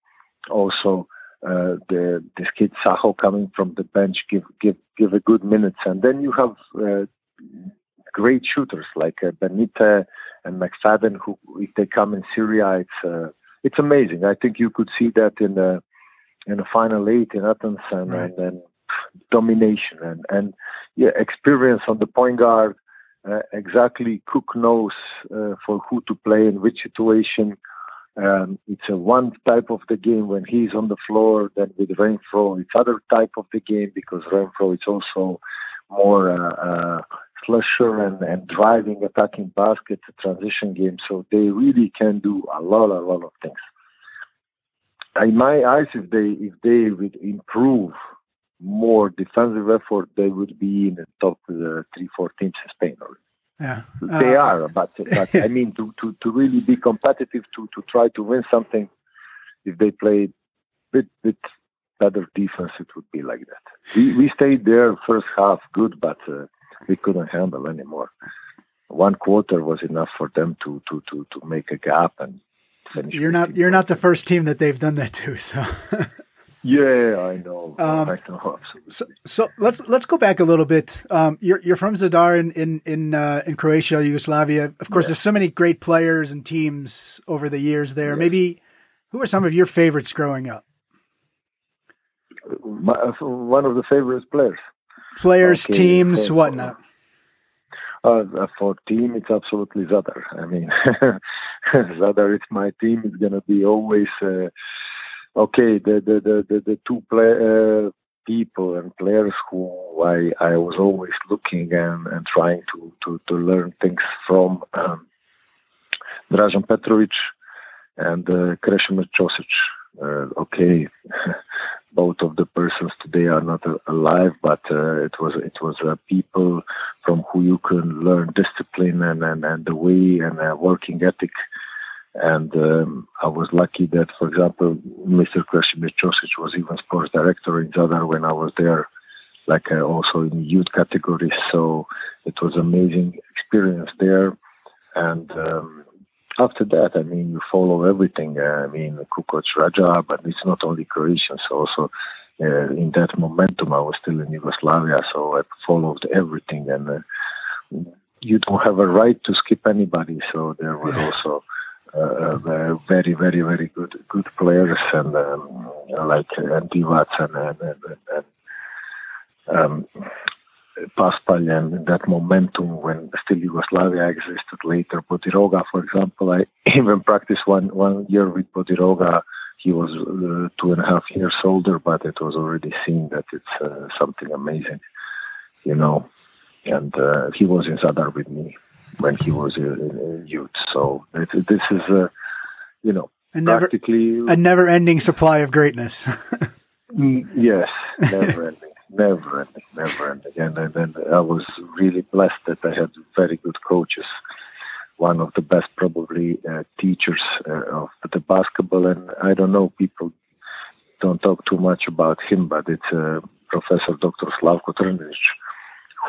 also. uh, the this kid Sakho coming from the bench give give give a good minutes, and then you have uh, great shooters like uh, Benite and McFadden, who if they come in Syria, it's uh, it's amazing. I think you could see that in the in the final eight in Athens, and right. and then domination and and yeah, experience on the point guard. Uh, exactly, Cook knows uh, for who to play in which situation. Um, it's a one type of the game when he's on the floor. Then with Renfroe, it's other type of the game because Renfroe is also more uh, uh, slasher and, and driving, attacking basket, transition game. So they really can do a lot, a lot of things. In my eyes, if they if they would improve more defensive effort, they would be in the top uh, three, four teams in Spain. Yeah, they uh, are, but but I mean to, to, to really be competitive, to, to try to win something, if they play bit bit better defense, it would be like that. We we stayed there first half good, but uh, we couldn't handle anymore. One quarter was enough for them to to to to make a gap and finish. You're not you're not the first team that they've done that to, so. Yeah, I know. Um, I know. So, so let's let's go back a little bit. Um, you're you're from Zadar in in in, uh, in Croatia, Yugoslavia. Of course, yeah. there's so many great players and teams over the years there. Yeah. Maybe who are some of your favorites growing up? My, one of the favorite players. Players, okay. teams, okay. whatnot. Uh, for team, it's absolutely Zadar. I mean, Zadar, it's my team. It's gonna be always. Uh, okay, the the the the, the two play, uh, people and players who I I was always looking and, and trying to, to, to learn things from um, Dražen Petrovic and uh, Krešimir Ćosić. Uh, okay, both of the persons today are not alive, but uh, it was it was uh, people from who you can learn discipline and and, and the way and uh, working ethic and um, I was lucky that, for example, Mr. Krešimir Ćosić was even sports director in Zadar when I was there, like uh, also in youth categories. So it was amazing experience there. And um, after that, I mean, you follow everything. Uh, I mean, Kukoc Raja, but it's not only Croatians. Also, uh, in that momentum, I was still in Yugoslavia, so I followed everything. And uh, you don't have a right to skip anybody. So there was also uh, very, very, very good good players, and um, like Andy Watson and, and, and um, Paspalj and that momentum when still Yugoslavia existed later. Bodiroga, for example, I even practiced one one year with Bodiroga. He was uh, two and a half years older, but it was already seen that it's uh, something amazing, you know. And uh, he was in Zadar with me when he was a, a youth. So this is, a, you know, a never, practically a never-ending supply of greatness. Mm, yes, never ending, never ending, never ending. And, and, and I was really blessed that I had very good coaches. One of the best, probably, uh, teachers uh, of the basketball. And I don't know, people don't talk too much about him, but it's uh, Professor Dr. Slavko Trninic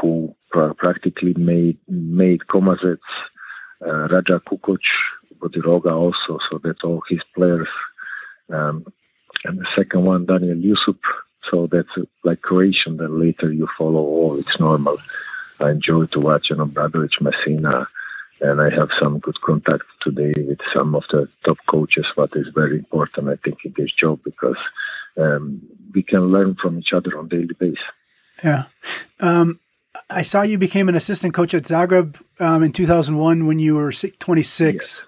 who pr- practically made made Komazec, uh, Raja Kukoc, Bodiroga also, so that all his players. Um, and the second one, Daniel Yusup. So that's uh, like Croatian. Then later you follow all. It's normal. I enjoy to watch, you know, Bradovic, Messina, and I have some good contact today with some of the top coaches. What is very important, I think, in this job because um, we can learn from each other on daily basis. Yeah. Um, I saw you became an assistant coach at Zagreb um, in 2001 when you were 26. Yes.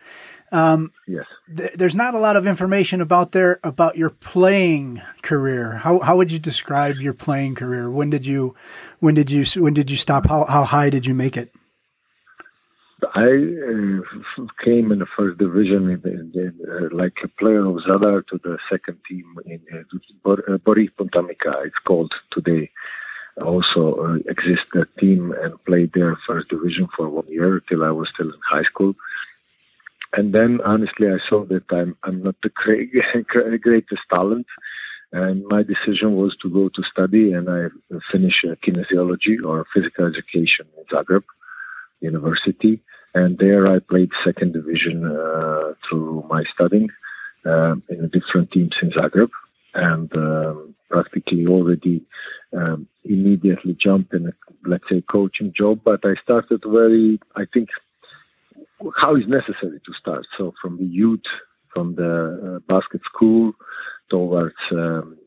Um, yes. Th- there's not a lot of information about there about your playing career. How how would you describe your playing career? When did you when did you when did you stop? How how high did you make it? I uh, came in the first division, in, in, in, uh, like a player of Zadar, to the second team in uh, Borik Puntamika. It's called today also uh, exist a team and played their first division for one year till I was still in high school. And then, honestly, I saw that I'm I'm not the great, greatest talent, and my decision was to go to study, and I finished kinesiology or physical education in Zagreb University, and there I played second division uh, through my studying uh, in different teams in Zagreb and um, practically already um, immediately jump in a let's say coaching job. But I started very, I think, how is necessary to start. So from the youth, from the uh, basket school towards um,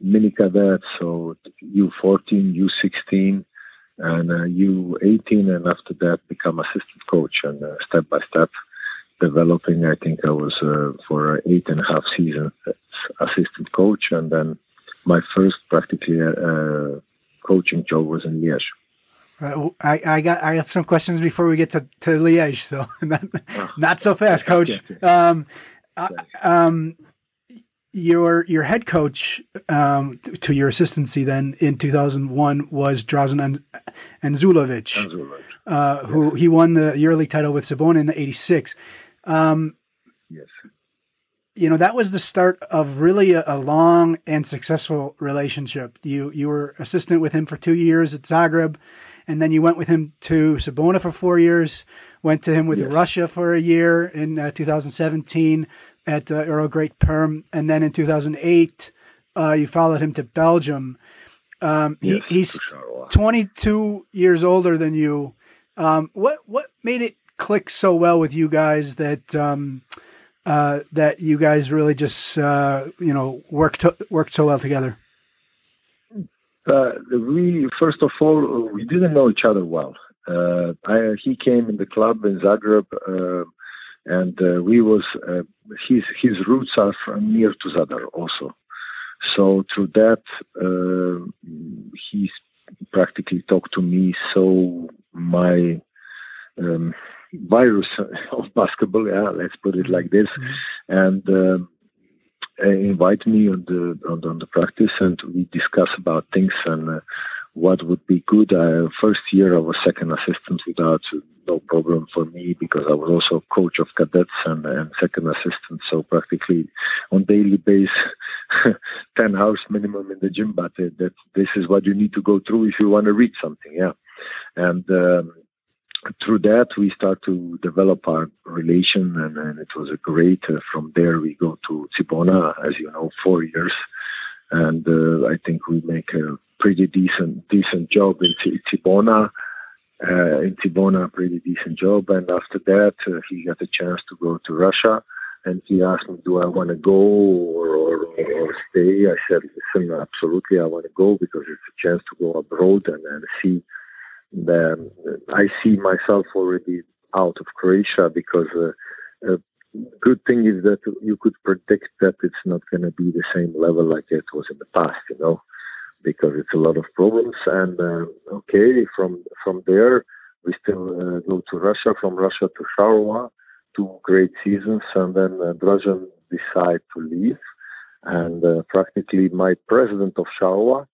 mini cadets, so U14, U16, and uh, U18, and after that become assistant coach and uh, step by step developing. I think I was uh, for eight and a half seasons assistant coach, and then my first practically uh, coaching job was in Liège. I, I got I have some questions before we get to, to Liège, so not, ah. not so fast, Coach. Um, um, your your head coach um, to, your assistancy then in 2001 was Drazen and Anzulovic, uh, who he won the EuroLeague title with Cibona in '86. Um, yes. You know that was the start of really a, a, long and successful relationship. You you were assistant with him for two years at Zagreb, and then you went with him to Cibona for four years. Went to him with yes. Russia for a year in uh, 2017 at uh, Ural Great Perm, and then in 2008 uh, you followed him to Belgium. Um, yes, he, he's sure. 22 years older than you. Um, what what made it click so well with you guys that um, uh, that you guys really just uh, you know worked worked so well together? Uh, we first of all we didn't know each other well. Uh, I, he came in the club in Zagreb, uh, and we was his his roots are from near to Zadar also. So through that, he practically talked to me. So my um, virus of basketball. Yeah, let's put it like this, mm-hmm. and um, invite me on the, on the, on the practice, and we discuss about things and uh, what would be good. Uh, first year I was second assistant without uh, no problem for me because I was also coach of cadets and, and second assistant. So practically on daily basis, 10 hours minimum in the gym, but uh, that this is what you need to go through if you want to read something. Yeah. And, um, through that we start to develop our relation and, and it was a great uh, from there we go to Cibona as you know four years. And uh, I think we make a pretty decent decent job in Cibona uh, in Cibona pretty decent job. And after that uh, he got a chance to go to Russia and he asked me do I want to go or, or, or stay? I said listen absolutely I want to go because it's a chance to go abroad and, and see the, I see myself already out of Croatia because uh, good thing is that you could predict that it's not going to be the same level like it was in the past, you know, because it's a lot of problems. And uh, okay, from from there we still uh, go to Russia, from Russia to Charleroi, two great seasons, and then uh, Dražen decide to leave. And uh, practically my president of Charleroi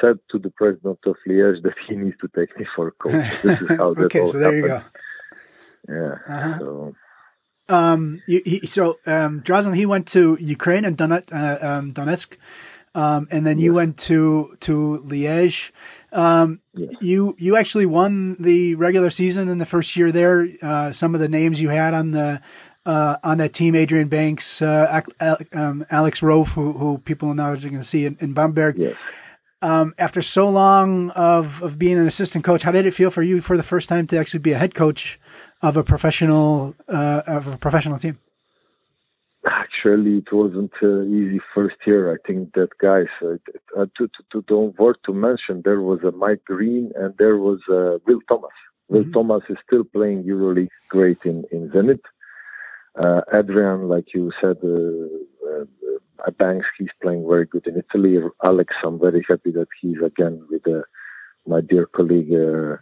said to the president of Liège that he needs to take me for a coach. This is how that okay, all so there happened. you go. Yeah. Uh-huh. So. Um, he, so um, Drazen, he went to Ukraine and Donetsk, uh, um, Donetsk um, and then you went to to Liège. Um, yeah. You you actually won the regular season in the first year there. Uh, some of the names you had on the uh, on that team, Adrian Banks, uh, um, Alex Ruoff, who, who people now are going to see in, in Bamberg. Yeah um, after so long of, of being an assistant coach, how did it feel for you for the first time to actually be a head coach of a professional uh, of a professional team? Actually, it wasn't uh, easy first year. I think that guys, uh, uh to, to, to don't worth to mention, there was a Mike Green and there was uh, Will Thomas. Will mm-hmm. Thomas is still playing EuroLeague great in in Zenit. Uh, Adrian, like you said, uh, uh, Banks, he's playing very good in Italy. Alex, I'm very happy that he's again with uh, my dear colleague uh,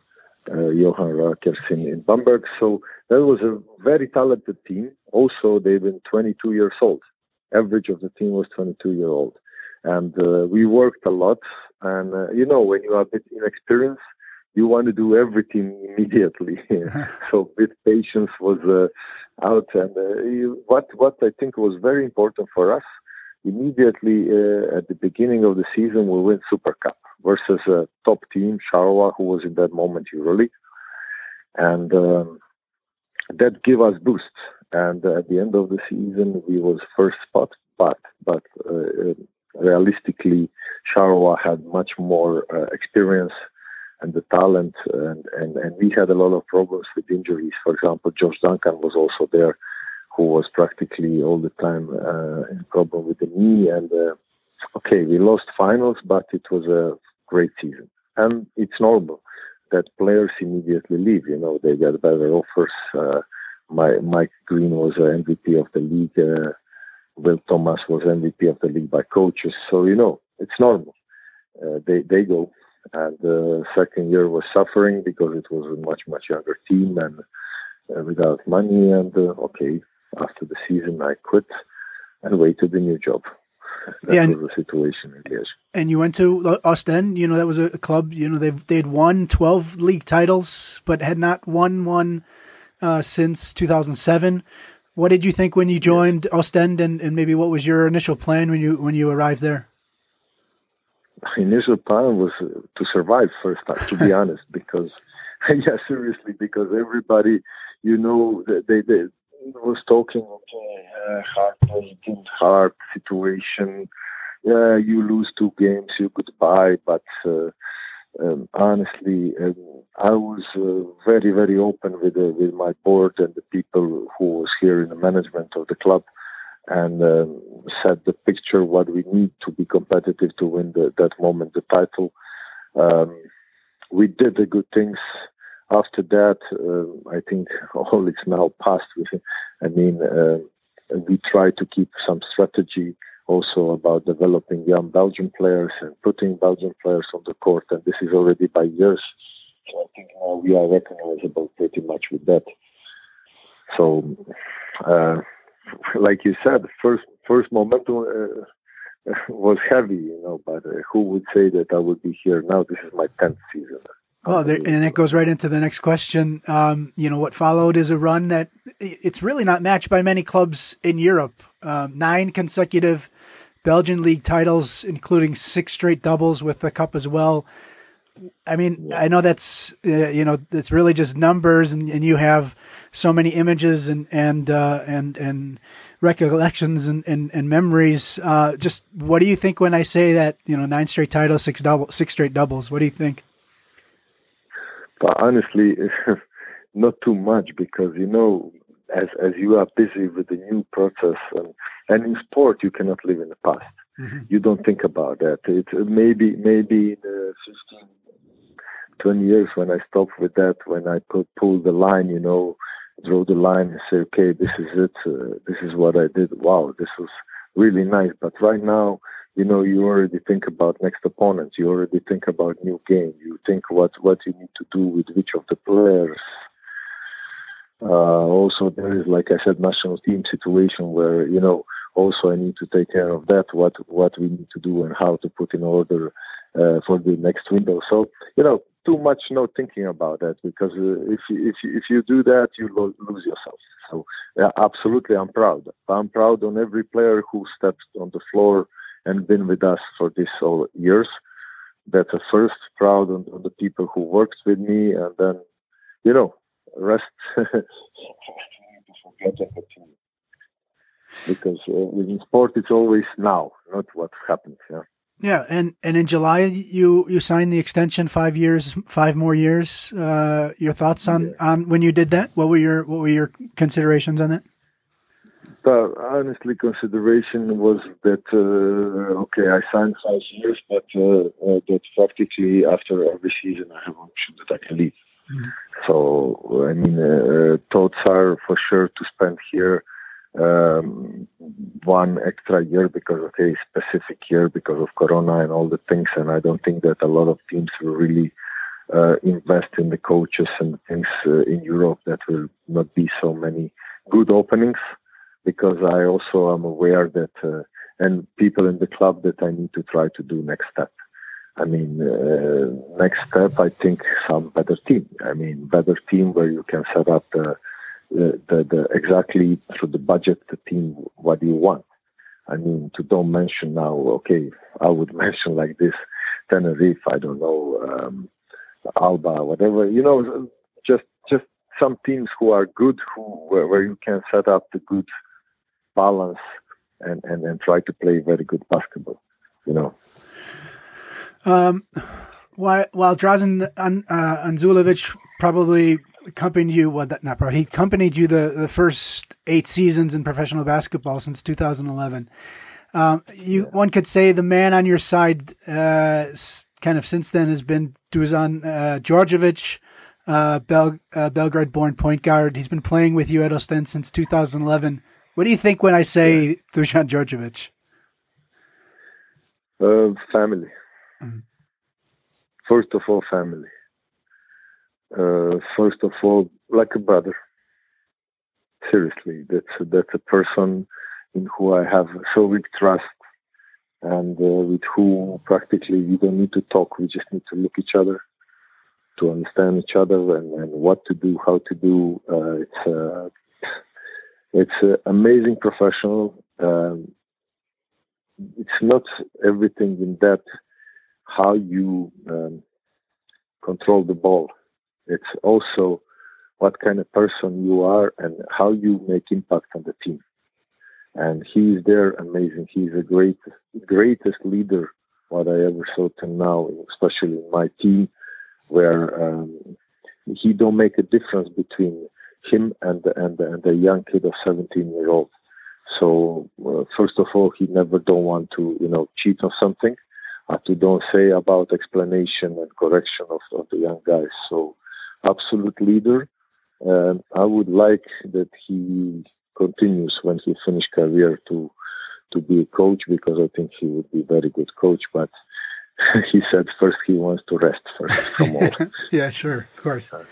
uh, Johan Roijakkers in, in Bamberg. So that was a very talented team. Also, they've been 22 years old. Average of the team was 22 year old, and uh, we worked a lot. And uh, you know, when you are a bit inexperienced, you want to do everything immediately. so with patience was uh, out, and uh, what what I think was very important for us. Immediately uh, at the beginning of the season, we win Super Cup versus a top team, Charleroi, who was in that moment EuroLeague, and um, that gave us boost. and at the end of the season we was first spot, but but uh, realistically, Charleroi had much more uh, experience and the talent, and, and and we had a lot of problems with injuries. For example, Josh Duncan was also there, who was practically all the time uh, in problem with the knee. And uh, okay, we lost finals, but it was a great season, and it's normal that players immediately leave. You know, they get better offers. Uh, my Mike Green was an MVP of the league. Uh, Will Thomas was MVP of the league by coaches. So you know, it's normal. Uh, they they go, and the second year was suffering because it was a much much younger team and uh, without money. And uh, okay, after the season, I quit and waited a new job. That Yeah, was and- the situation in Liège. And you went to Ostend. You know that was a club. You know they've they'd won twelve league titles, but had not won one uh, since two thousand seven. What did you think when you joined Ostend, and, and maybe what was your initial plan when you when you arrived there? my initial plan was uh, to survive first time, to be honest, because yeah, seriously, because everybody, you know, they they, they was talking okay, uh, hard hard situation. Yeah, you lose two games, you goodbye. But uh, um, honestly, um, I was uh, very very open with uh, with my board and the people who was here in the management of the club and um, set the picture what we need to be competitive to win the, that moment the title. Um, we did the good things. After that, um I think all is now past. I mean, uh, we try to keep some strategy also about developing young Belgian players and putting Belgian players on the court, and this is already by years. So I think now we are recognizable pretty much with that. So. Uh, like you said, first first momentum uh, was heavy, you know. But uh, who would say that I would be here now? This is my tenth season. Well, there, and it goes right into the next question. Um, you know, what followed is a run that it's really not matched by many clubs in Europe. Um, nine consecutive Belgian league titles, including six straight doubles with the cup as well. I mean, I know that's uh, you know it's really just numbers, and, and you have so many images and and uh, and and recollections and and, and memories. Uh, just what do you think when I say that you know nine straight titles, six double, six straight doubles? What do you think? But honestly, not too much because you know, as as you are busy with the new process, and and in sport you cannot live in the past. Mm-hmm. You don't think about that. It maybe maybe in uh, 15, 20 years when I stop with that, when I could pull the line, you know, draw the line and say, okay, this is it. Uh, this is what I did. Wow, this was really nice. But right now, you know, you already think about next opponent. You already think about new game. You think what what you need to do with which of the players. Uh, also, there is, like I said, national team situation where you know also I need to take care of that. What what we need to do and how to put in order uh, for the next window. So you know, too much no thinking about that because uh, if you, if if you do that, you lo- lose yourself. So yeah, absolutely, I'm proud. I'm proud on every player who stepped on the floor and been with us for these all years. That's a first. Proud on, on the people who worked with me, and then you know, rest. because uh, in sport it's always now, not what happens. Yeah. Yeah, and and in July you you signed the extension five years, five more years. Uh, your thoughts on Yeah. on when you did that? What were your what were your considerations on that? But honestly, consideration was that uh, okay, I signed five years, but uh, uh, that practically after every season I have an option that I can leave. Mhm. So I mean, uh, thoughts are for sure to spend here um, one extra year because okay, specific year because of Corona and all the things, and I don't think that a lot of teams will really uh, invest in the coaches and things uh, in Europe. That will not be so many good openings because I also am aware that uh, and people in the club that I need to try to do next step. I mean, uh, next step, I think some better team. I mean, better team where you can set up the the, the, the exactly through the budget the team what you want. I mean, to don't mention now. Okay, I would mention like this Tenerife. I don't know um, Alba, whatever. You know, just just some teams who are good, who where, where you can set up the good balance and, and, and try to play very good basketball. You know. Um, while while Drazen An, uh, Anzulovic probably accompanied you, well, that not probably he accompanied you the the first eight seasons in professional basketball since 2011. Um, you yeah. one could say the man on your side, uh, kind of since then has been Dusan uh, Djordjevic, uh, Bel- uh, Belgrade-born point guard. He's been playing with you at Ostend since 2011. What do you think when I say. Dusan Djordjevic? Uh, family. Mm-hmm. First of all, family. Uh, first of all, like a brother. Seriously, that's that's a person in who I have so big trust, and uh, with whom practically we don't need to talk. We just need to look each other to understand each other and, and what to do, how to do. Uh, it's uh, it's an amazing professional. Um, it's not everything in that how you um, control the ball. It's also what kind of person you are and how you make impact on the team. And he is there, amazing. He's a great, greatest leader what I ever saw till now, especially in my team, where um, he don't make a difference between him and the, and and the young kid of 17 year old. So uh, first of all, he never don't want to you know cheat on something, uh, to don't say about explanation and correction of, of the young guys. So absolute leader. And I would like that he continues when he finish career to to be a coach because I think he would be very good coach. But he said first he wants to rest first from all. yeah, sure, of course. Uh,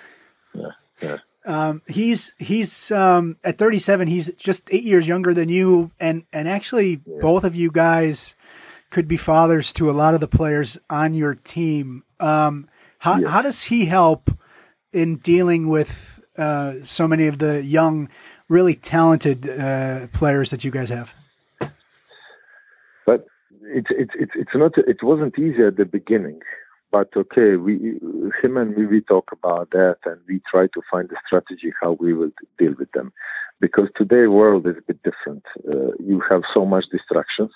yeah, yeah. Um, he's he's um, at 37. He's just eight years younger than you, and and actually yeah. both of you guys could be fathers to a lot of the players on your team. Um, how yeah. how does he help in dealing with uh, so many of the young, really talented uh, players that you guys have? But it's it's it's it's not it wasn't easy at the beginning but okay, we him and me we talk about that and we try to find a strategy how we will deal with them, because today world is a bit different. Uh, you have so much distractions,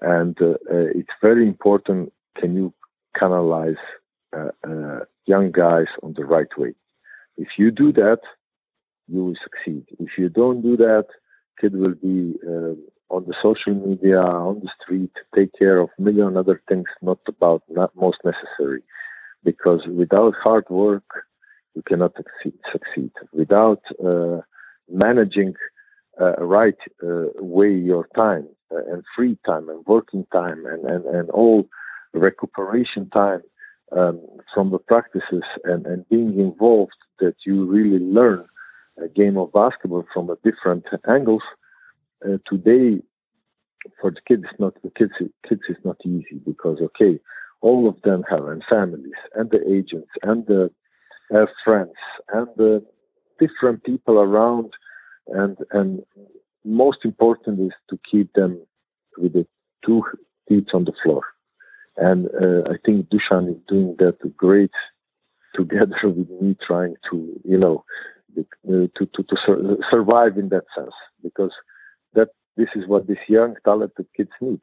and uh, uh, it's very important. Can you canalize uh, uh, young guys on the right way? If you do that, you will succeed. If you don't do that, kid will be um, on the social media, on the street, take care of million other things not about not most necessary. Because without hard work, you cannot succeed. succeed. Without uh, managing uh, right uh, way your time uh, and free time and working time and, and, and all recuperation time um, from the practices and, and being involved that you really learn a game of basketball from a different angles – uh, today for the kids not the kids kids is not easy because okay all of them have and families and the agents and the uh, friends and the different people around and and most important is to keep them with the two feet on the floor. And uh, I think Dusan is doing that great together with me trying to you know uh, to to, to sur- survive in that sense because that this is what these young talented kids need.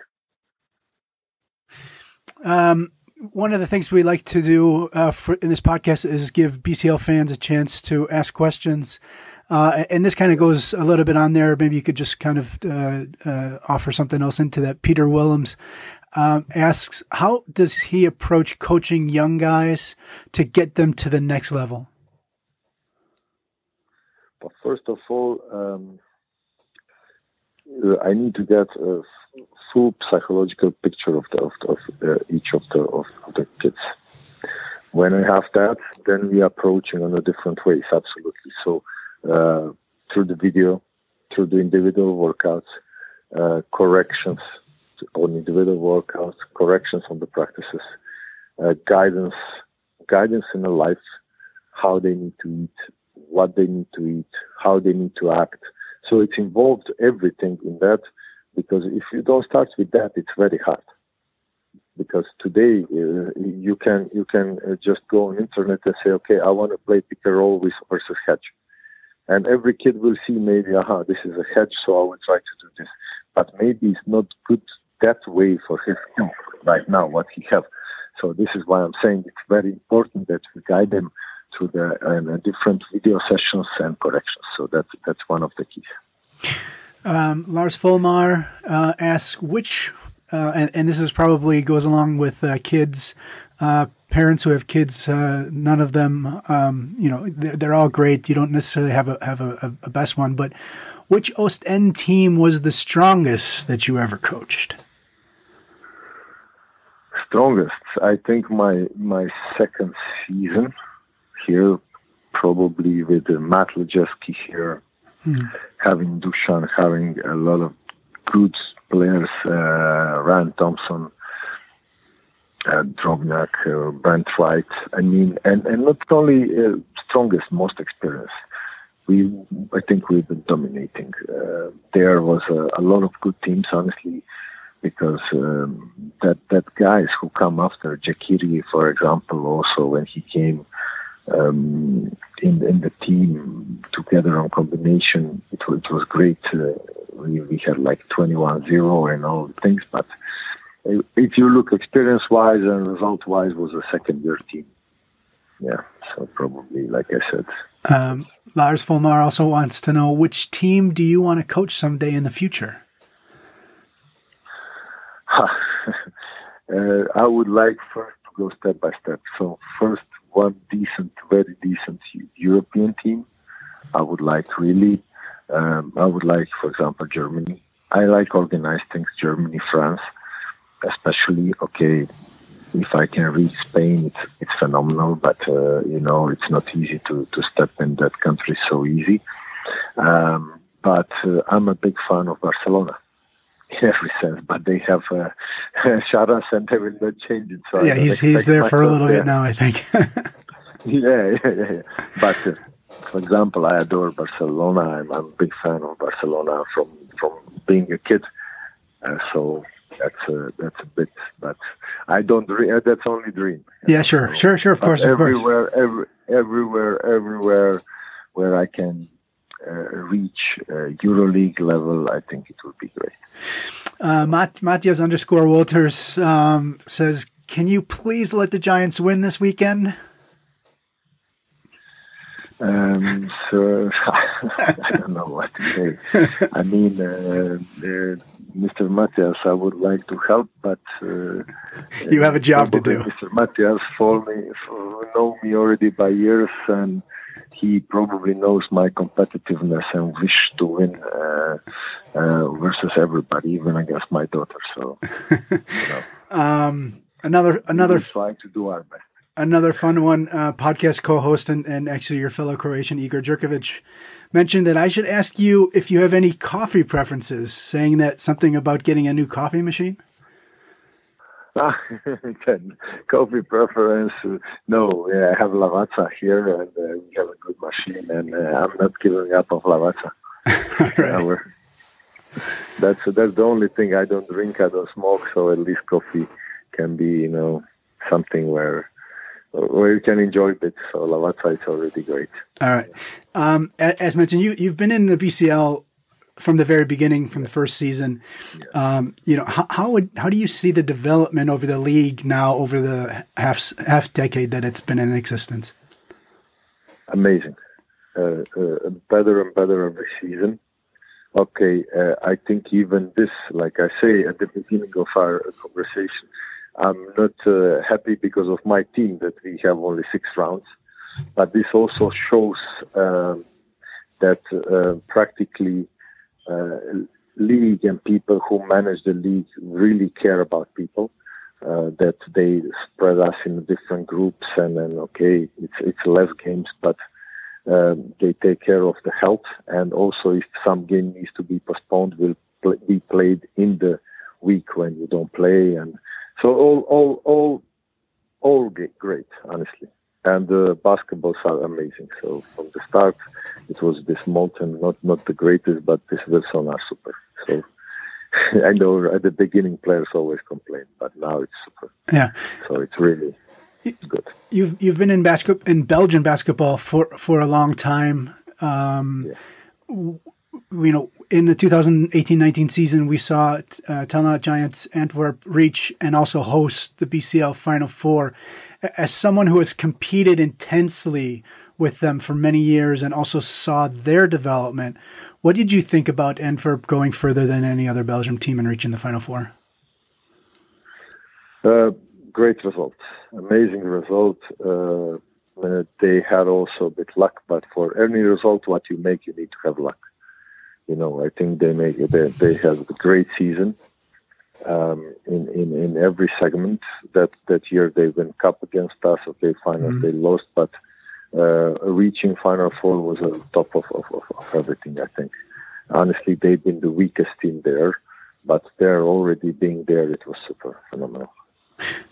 Um, one of the things we like to do uh, for, in this podcast is give BCL fans a chance to ask questions. Uh, and this kind of goes a little bit on there. Maybe you could just kind of uh, uh offer something else into that. Peter Willems um, asks, how does he approach coaching young guys to get them to the next level? But first of all, um, I need to get a full psychological picture of the, of, of uh, each of the of, the kids. When I have that, then we are approaching on a different ways. Absolutely. So uh, through the video, through the individual workouts, uh, corrections on individual workouts, corrections on the practices, uh, guidance, guidance in the life, how they need to eat, what they need to eat, how they need to act so it's involved everything in that because if you don't start with that, it's very hard. because today uh, you can you can uh, just go on internet and say, okay, I want to play pick and roll with versus hedge, and every kid will see maybe, aha, this is a hedge, so I will try to do this. But maybe it's not good that way for his right now what he have. So this is why I'm saying it's very important that we guide them to the uh, different video sessions and corrections. So that's that's one of the keys. Um, Lars Folmar uh, asks which, uh, and, and, this is probably goes along with uh, kids, uh, parents who have kids. Uh, none of them, um, you know, they're, they're, all great. You don't necessarily have a have a, a, best one, but which Ostend team was the strongest that you ever coached? Strongest, I think my my second season here, probably with Matt Lojeski here mm. having Dusan, having a lot of good players, uh, Rand Thompson, uh, Drobnak, uh, Brent White. I mean, and, and not only uh, strongest, most experienced. We, I think we've been dominating. Uh, there was a, a, lot of good teams, honestly, because um, that that guys who come after Jakiri, for example, also when he came, um, in, in the team together on combination. It, it was great. Uh, we, we had like 21-0 and all things, but if you look experience-wise and result-wise, was a second-year team. Yeah, so probably, like I said. Um, Lars Volmar also wants to know which team do you want to coach someday in the future? uh, I would like first to go step by step. So first one decent, very decent European team. I would like really. Um, I would like, for example, Germany. I like organized things. Germany, France, especially. Okay, if I can reach Spain, it's it's phenomenal. But uh, you know, it's not easy to to step in that country so easy. Um, but uh, I'm a big fan of Barcelona in every sense, but they have uh, Sharas and they will not change it. So yeah, he's he's there for a little there. bit now, I think. yeah, yeah, yeah. But uh, for example, I adore Barcelona. I'm, I'm, a big fan of Barcelona from from being a kid. Uh, so that's a that's a bit, but I don't dream. Uh, that's only dream. Yeah, sure, so, sure, sure. Of course, of everywhere, course. Every, everywhere, everywhere where I can reach uh, EuroLeague level, I think it would be great. Uh, Matt, Matthias underscore Walters um, says, "Can you please let the Giants win this weekend?" Um, so I don't know what to say. I mean, uh, uh, Mr. Matthias, I would like to help, but uh, you have a job to do. Mr. Matthias, for me, know me already by years, and he probably knows my competitiveness and wish to win uh, uh, versus everybody, even against my daughter. So, you know, um, another another trying to do our best. Another fun one. Uh, podcast co-host and, and actually your fellow Croatian Igor Curkovic mentioned that I should ask you if you have any coffee preferences, saying that something about getting a new coffee machine. coffee preference? No, yeah, I have Lavazza here, and uh, we have a good machine, and uh, I'm not giving up of Lavazza. right. that's that's the only thing I don't drink. I don't smoke, so at least coffee can be, you know, something where where you can enjoy it. So Lavazza is already great. All right. Um, as mentioned, you you've been in the BCL from the very beginning, from the first season. Um, you know, how, how would how do you see the development over the league now over the half half decade that it's been in existence? Amazing, uh, uh, better and better every season. Okay, uh, I think even this, like I say at the beginning of our conversation, I'm not uh, happy because of my team that we have only six rounds, but this also shows um, that uh, practically league and people who manage the league really care about people. Uh, that they spread us in different groups, and then okay, it's it's less games, but um, they take care of the health, and also if some game needs to be postponed, will pl- be played in the week when you don't play, and so all all all all great, honestly and the basketballs are amazing. So from the start, it was this molten, not not the greatest, but this Wilson are super. So I know at the beginning players always complain, but now it's super. Yeah. So it's really good. You've you've been in basketball in Belgian basketball for for a long time. Um, yeah. You know, in the 2018-19 season, we saw uh, Telenet Giants Antwerp reach and also host the BCL Final Four. As someone who has competed intensely with them for many years and also saw their development, what did you think about Antwerp going further than any other Belgium team and reaching the Final Four? Uh, great result, amazing result. Uh, they had also a bit luck, but for any result, what you make, you need to have luck. You know, I think they make they, they have a great season um, in, in in every segment. That that year they went cup against us. Okay, final mm-hmm. they lost, but uh, reaching Final Four was on top of, of, of, everything, I think. Honestly, they've been the weakest team there, but they're already being there. It was super phenomenal.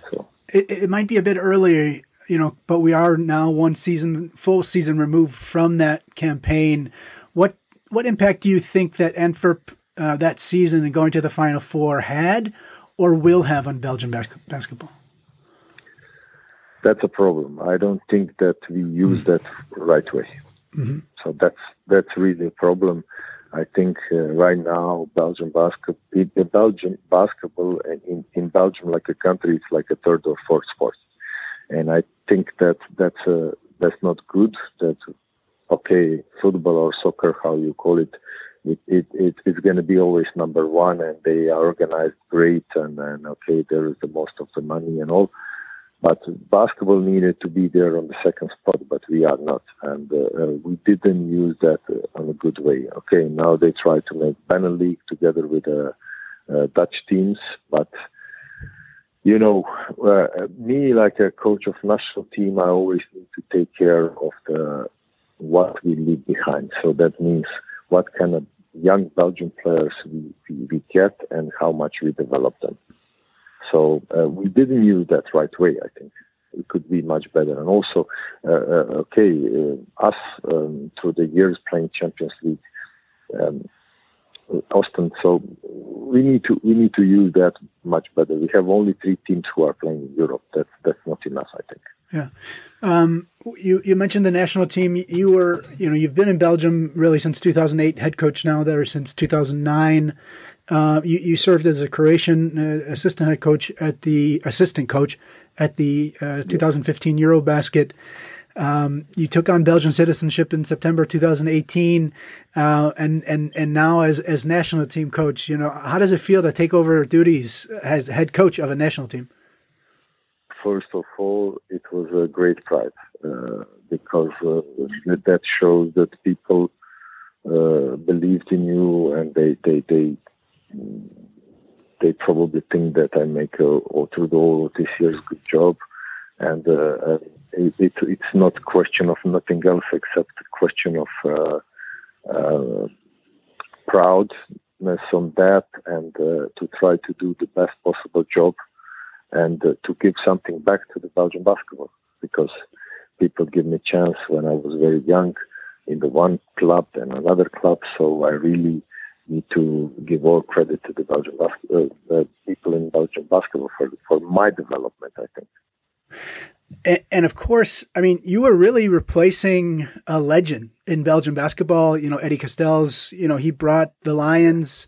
So it, it might be a bit early, you know, but we are now one season, full season removed from that campaign. What what impact do you think that Antwerp uh, that season and going to the Final Four had, or will have on Belgian bas- basketball? that's a problem. I don't think that we use that right way. Mm-hmm. So that's that's really a problem. I think uh, right now Belgian basketball, Belgian basketball in, in Belgium, like a country, it's like a third or fourth sport, and I think that that's uh, that's not good. That okay, football or soccer, how you call it, it, it, it it's going to be always number one, and they are organized great, and, and okay, there is the most of the money and all. But basketball needed to be there on the second spot, but we are not. And uh, uh, we didn't use that uh, on a good way. Okay, now they try to make Panel League together with uh, uh, Dutch teams, but you know, uh, me like a coach of national team, I always need to take care of the what we leave behind. So that means what kind of young Belgian players we, we, we get and how much we develop them. So uh, we didn't use that right way. I think it could be much better. And also, uh, uh, okay, uh, us um, through the years playing Champions League, um, Ostend. So we need to we need to use that much better. We have only three teams who are playing in Europe. That's that's not enough. I think. Yeah. Um, you you mentioned the national team. You were you know you've been in Belgium really since 2008. Head coach now there since 2009. Uh, you, you, served as a Croatian uh, assistant head coach at the assistant coach at the uh, 2015 EuroBasket. Um, you took on Belgian citizenship in September 2018, uh, and and and now as as national team coach, you know how does it feel to take over duties as head coach of a national team? First of all, it was a great pride uh, because uh, that shows that people believed in you and they they they they probably think that I make a, through all this year's good job, and uh, uh, it, it, it's not a question of nothing else except a question of uh, uh, proudness on that, and uh, to try to do the best possible job, and uh, to give something back to the Belgian basketball because people give me a chance when I was very young in the one club and another club, so I really need to give all credit to the Belgian bas- uh, people in Belgian basketball for for my development. I think. And, and, of course, I mean, you were really replacing a legend in Belgian basketball. You know, Eddy Casteels. You know, he brought the Lions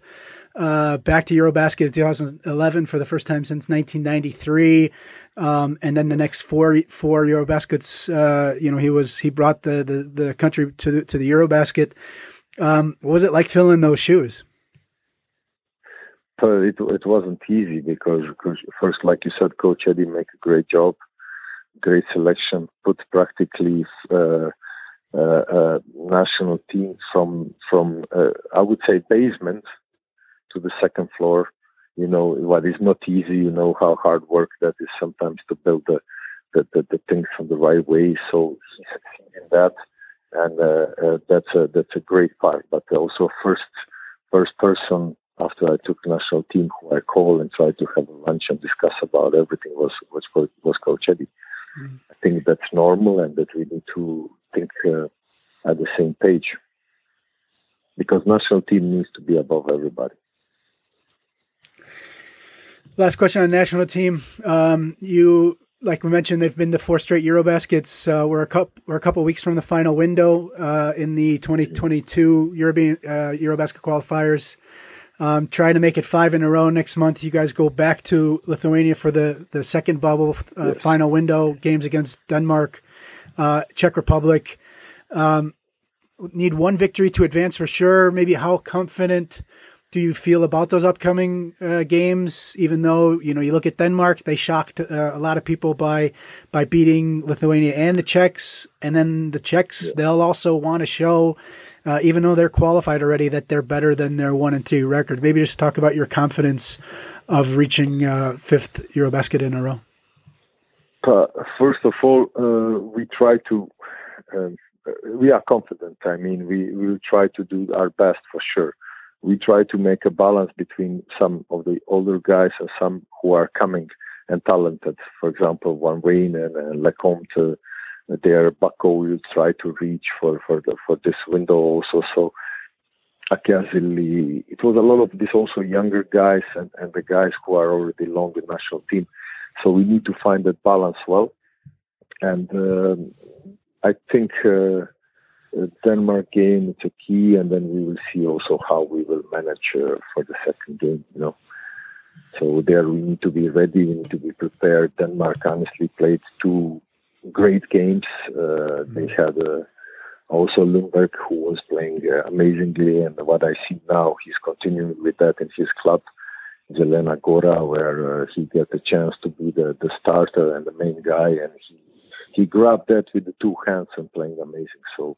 uh, back to EuroBasket in 2011 for the first time since 1993. Um, and then the next four four EuroBaskets, uh, you know, he was he brought the the, the country to the, to the EuroBasket. Um, what was it like filling those shoes? So it it wasn't easy because, first, like you said, Coach Eddy make a great job, great selection, put practically uh, uh, uh, national team from from uh, I would say basement to the second floor. You know what is not easy. You know how hard work that is sometimes to build the the, the, the things from the right way. So he succeeded in that and uh, uh, that's a that's a great part. But also first first person after I took national team who I called and tried to have a lunch and discuss about everything was was was Coach Eddy. Mm-hmm. I think that's normal and that we need to think uh, at the same page because national team needs to be above everybody. Last question on national team. Um, you, like we mentioned, they've been to four straight Eurobaskets. Uh, we're a couple, we're a couple weeks from the final window uh, in the 2022 European uh, Eurobasket qualifiers. Um, trying to make it five in a row next month. You guys go back to Lithuania for the, the second bubble uh, final window games against Denmark, uh, Czech Republic. Um, need one victory to advance for sure. Maybe how confident do you feel about those upcoming uh, games? Even though you know you look at Denmark, they shocked uh, a lot of people by by beating Lithuania and the Czechs, and then the Czechs yeah. they'll also want to show uh, even though they're qualified already, that they're better than their one and two record. Maybe just talk about your confidence of reaching uh, fifth Eurobasket in a row. Uh, first of all, uh, we try to. Um, we are confident. I mean, we will try to do our best for sure. We try to make a balance between some of the older guys and some who are coming and talented. For example, Van Wayne and, and Lecomte their buckle will try to reach for for the, for this window also. So occasionally it was a lot of this also younger guys and, and the guys who are already long in national team. So we need to find that balance well. And um, I think uh, Denmark game is a key, and then we will see also how we will manage uh, for the second game. You know. So there we need to be ready, we need to be prepared. Denmark honestly played two great games. Uh, they mm-hmm. had uh, also Lundberg, who was playing uh, amazingly, and what I see now, he's continuing with that in his club, Zielona Gora, where uh, he got the chance to be the, the starter and the main guy, and he he grabbed that with the two hands and playing amazing. So,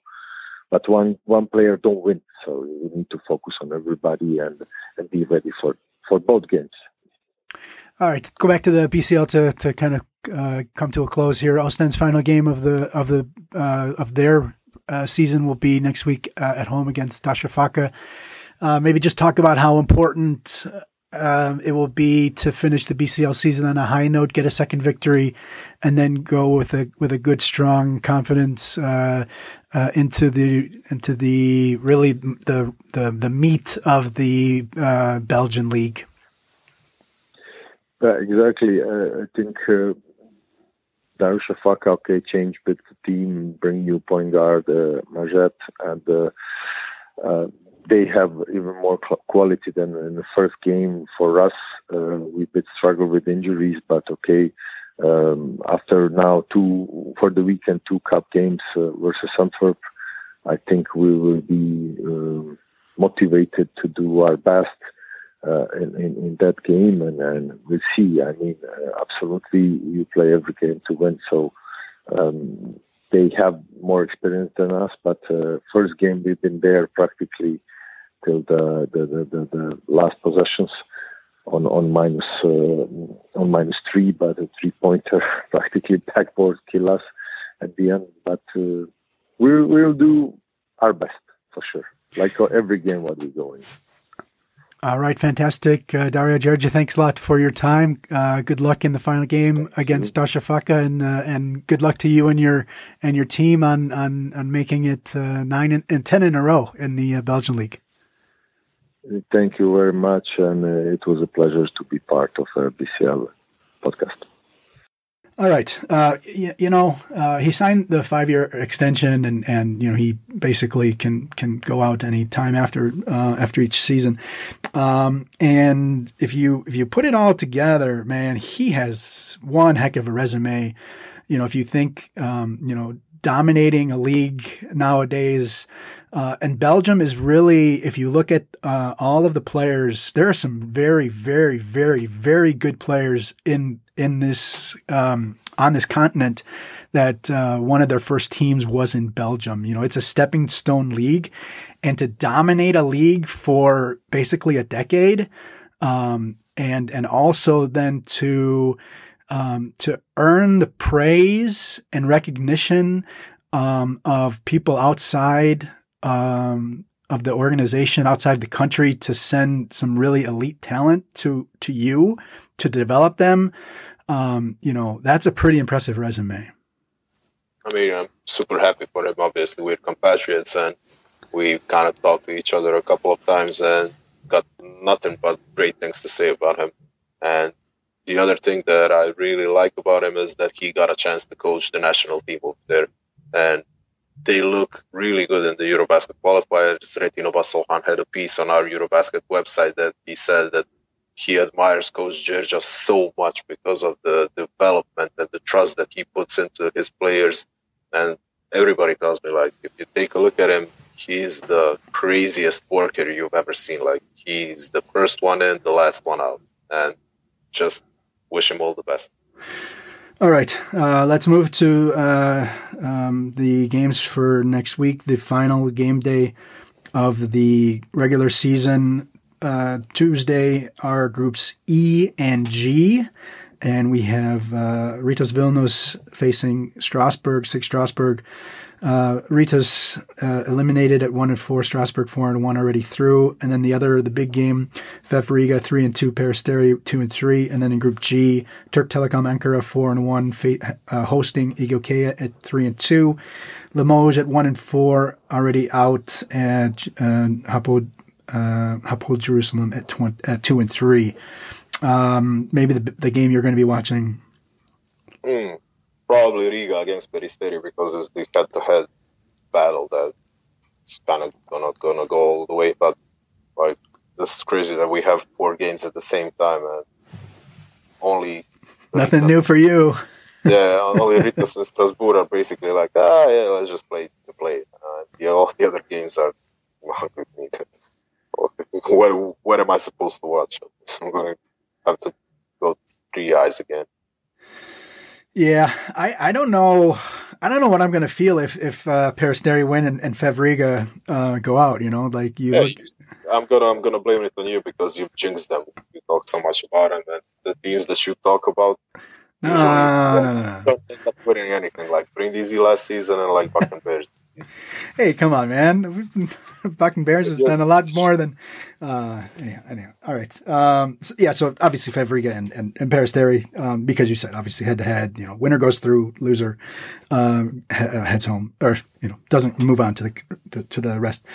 but one one player don't win, so we need to focus on everybody and and be ready for for both games. All right, go back to the BCL to to kind of uh, come to a close here. Ostend's final game of the of the uh, of their uh, season will be next week uh, at home against Darussafaka. Uh, maybe just talk about how important uh, it will be to finish the BCL season on a high note, get a second victory, and then go with a with a good, strong confidence into the into the really the the the meat of the Belgian league. Uh, exactly. Uh, I think uh, Darussafaka, okay, change bit the team, bring new point guard, uh, Majet, and uh, uh, they have even more quality than in the first game. For us, uh, we bit struggle with injuries, but okay. Um, after now two for the weekend, two cup games uh, versus Antwerp, I think we will be uh, motivated to do our best uh, in, in, in, that game, and, and we'll see. I mean, uh, absolutely, you play every game to win. So um, they have more experience than us, but uh, first game we've been there practically till the the, the, the, the last possessions on on minus, uh, on minus three, but a three pointer practically backboard kill us at the end. But uh, we'll we'll do our best for sure, like every game what we're in. All right, fantastic. Uh, Dario Gjergja, thanks a lot for your time. Uh, good luck in the final game against Darussafaka, and uh, and good luck to you and your and your team on on, on making it uh, nine and, and, ten in a row in the uh, Belgian league. Thank you very much, and uh, it was a pleasure to be part of a BCL podcast. All right. Uh, you, you, know, uh, he signed the five year extension and, and, you know, he basically can, can go out any time after, uh, after each season. Um, and if you, if you put it all together, man, he has one heck of a resume. You know, if you think, um, you know, dominating a league nowadays, uh, and Belgium is really, if you look at uh, all of the players, there are some very, very, very, very good players in in this um, on this continent. That uh, one of their first teams was in Belgium. You know, it's a stepping stone league, and to dominate a league for basically a decade, um, and and also then to um, to earn the praise and recognition um, of people outside um, of the organization outside the country to send some really elite talent to to you to develop them. Um, you know, that's a pretty impressive resume. I mean, I'm super happy for him. Obviously, we're compatriots, and we kind of talked to each other a couple of times, and got nothing but great things to say about him. And the other thing that I really like about him is that he got a chance to coach the national team over there, and they look really good in the Eurobasket qualifiers. Retin Obasohan had a piece on our Eurobasket website that he said that he admires Coach Gjergja so much because of the development and the trust that he puts into his players. And everybody tells me, like, if you take a look at him, he's the craziest worker you've ever seen. Like, he's the first one in, the last one out. And just wish him all the best. All right, uh, let's move to uh, um, the games for next week. The final game day of the regular season. Uh, Tuesday are groups E and G, and we have uh, Rytas Vilnius facing Strasbourg, SIG Strasbourg. Uh, Rytas uh, eliminated at one and four, Strasbourg four and one already through, and then the other, the big game, VEF three and two, Peristeri two and three, and then in Group G, Turk Telekom Ankara four and one, uh, hosting Igokea at three and two, Limoges at one and four, already out, and uh, uh, Hapoel Jerusalem at, tw- at two and three. Um, maybe the the game you're going to be watching. Mm probably Riga against Peristeri because it's the head-to-head battle that's kind of not gonna go all the way. But like this is crazy that we have four games at the same time and only nothing new for you. yeah, only Rytas and Strasbourg are basically like, ah, yeah, let's just play to play. Uh, yeah, all the other games are. what what am I supposed to watch? I'm gonna have to go three eyes again. Yeah, I, I don't know. I don't know what I'm going to feel if if uh, Peristeri win and, and VEF Riga uh, go out. You know, like you. Yeah, look... I'm gonna I'm gonna blame it on you because you've jinxed them. You talk so much about them, and the teams that you talk about. No, no, no, no. Don't end up winning anything like Brindisi last season and like Bakken Bears hey, come on, man. Bakken Bears has done a lot more than. Uh, anyhow, anyhow. All right. Um, so, yeah. So obviously VEF Riga and and, and Peristeri, um, because you said obviously head to head. You know, winner goes through, loser um, uh, heads home, or you know doesn't move on to the, the to the rest.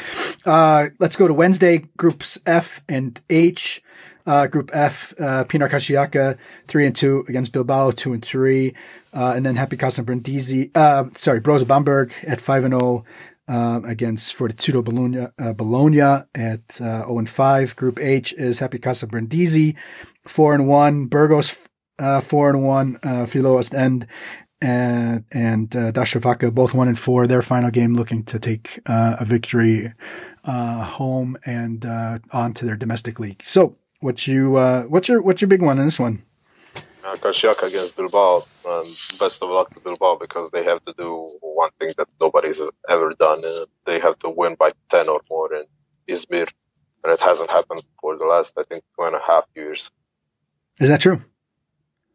Uh, let's go to Wednesday groups F and H. Uh, group F, uh, Pinar Karsiyaka, three and two against Bilbao, two and three. Uh, and then Happy Casa Brindisi, uh, sorry, Brose Bamberg at 5 and 0 uh, against Fortitudo Bologna, uh, Bologna at uh, 0 and 5. Group H is Happy Casa Brindisi, 4 and 1. Burgos, uh, 4 and 1. Uh, Filou Ostend and, and uh, Darussafaka, both 1 and 4. Their final game looking to take uh, a victory home and on to their domestic league. So, what you what's your what's your big one in this one? Uh, Karsiyaka against Bilbao. Um, best of luck to Bilbao because they have to do one thing that nobody's ever done. Uh, they have to win by 10 or more in Izmir. And it hasn't happened for the last, I think, two and a half years. Is that true?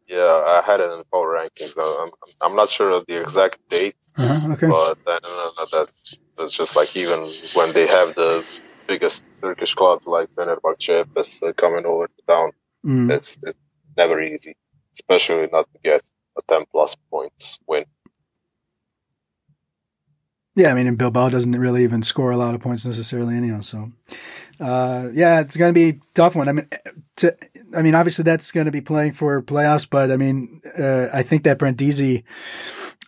Yeah, I had it in the power rankings. I'm, I'm not sure of the exact date, uh-huh, okay. but know that that's just like even when they have the biggest Turkish clubs like Fenerbahce, Efes uh, coming over to town, mm. it's, it's never easy especially not to get a 10 plus points win. Yeah, I mean, and Bilbao doesn't really even score a lot of points necessarily, anyhow. So, uh, yeah, it's going to be tough one. I mean, to, I mean, obviously that's going to be playing for playoffs, but I mean, uh, I think that Brindisi,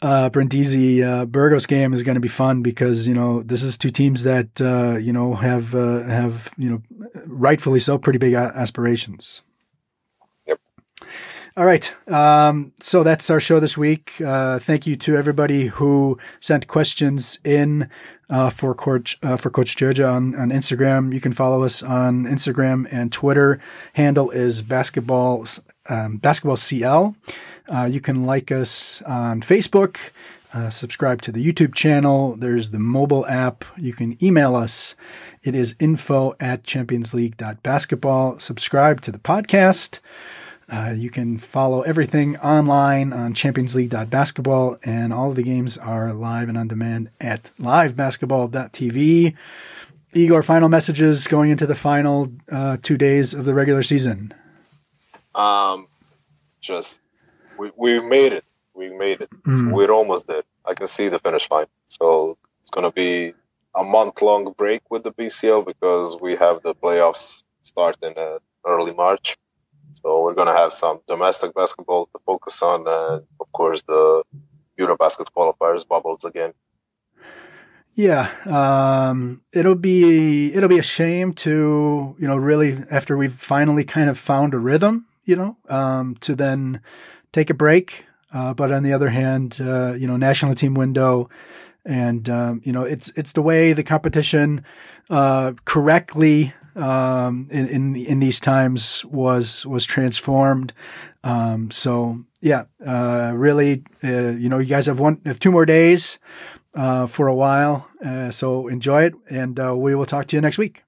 uh, uh, Burgos game is going to be fun because, you know, this is two teams that, uh, you know, have, uh, have, you know, rightfully so pretty big aspirations. All right. Um, so that's our show this week. Uh, thank you to everybody who sent questions in uh, for Coach uh, for Coach Gjergja on, on Instagram. You can follow us on Instagram and Twitter. Handle is basketball um, basketball CL. Uh, you can like us on Facebook. Uh, subscribe to the YouTube channel. There's the mobile app. You can email us. It is info at championsleague.basketball. Subscribe to the podcast. Uh, you can follow everything online on championsleague.basketball, and all of the games are live and on demand at livebasketball.tv. Igor, final messages going into the final uh, two days of the regular season. Um, just we we made it. We made it. Mm. we're almost there. I can see the finish line. So it's gonna be a month long break with the BCL because we have the playoffs start in uh, early March. So we're gonna have some domestic basketball to focus on, and of course the Eurobasket qualifiers bubbles again. Yeah, um, it'll be it'll be a shame to you know really after we've finally kind of found a rhythm, you know, um, to then take a break. Uh, but on the other hand, uh, you know, national team window, and um, you know, it's it's the way the competition uh, correctly um, in, in in these times was was transformed. Um, so yeah, uh, really, uh, you know, you guys have one have two more days uh, for a while. Uh, so enjoy it, and uh, we will talk to you next week.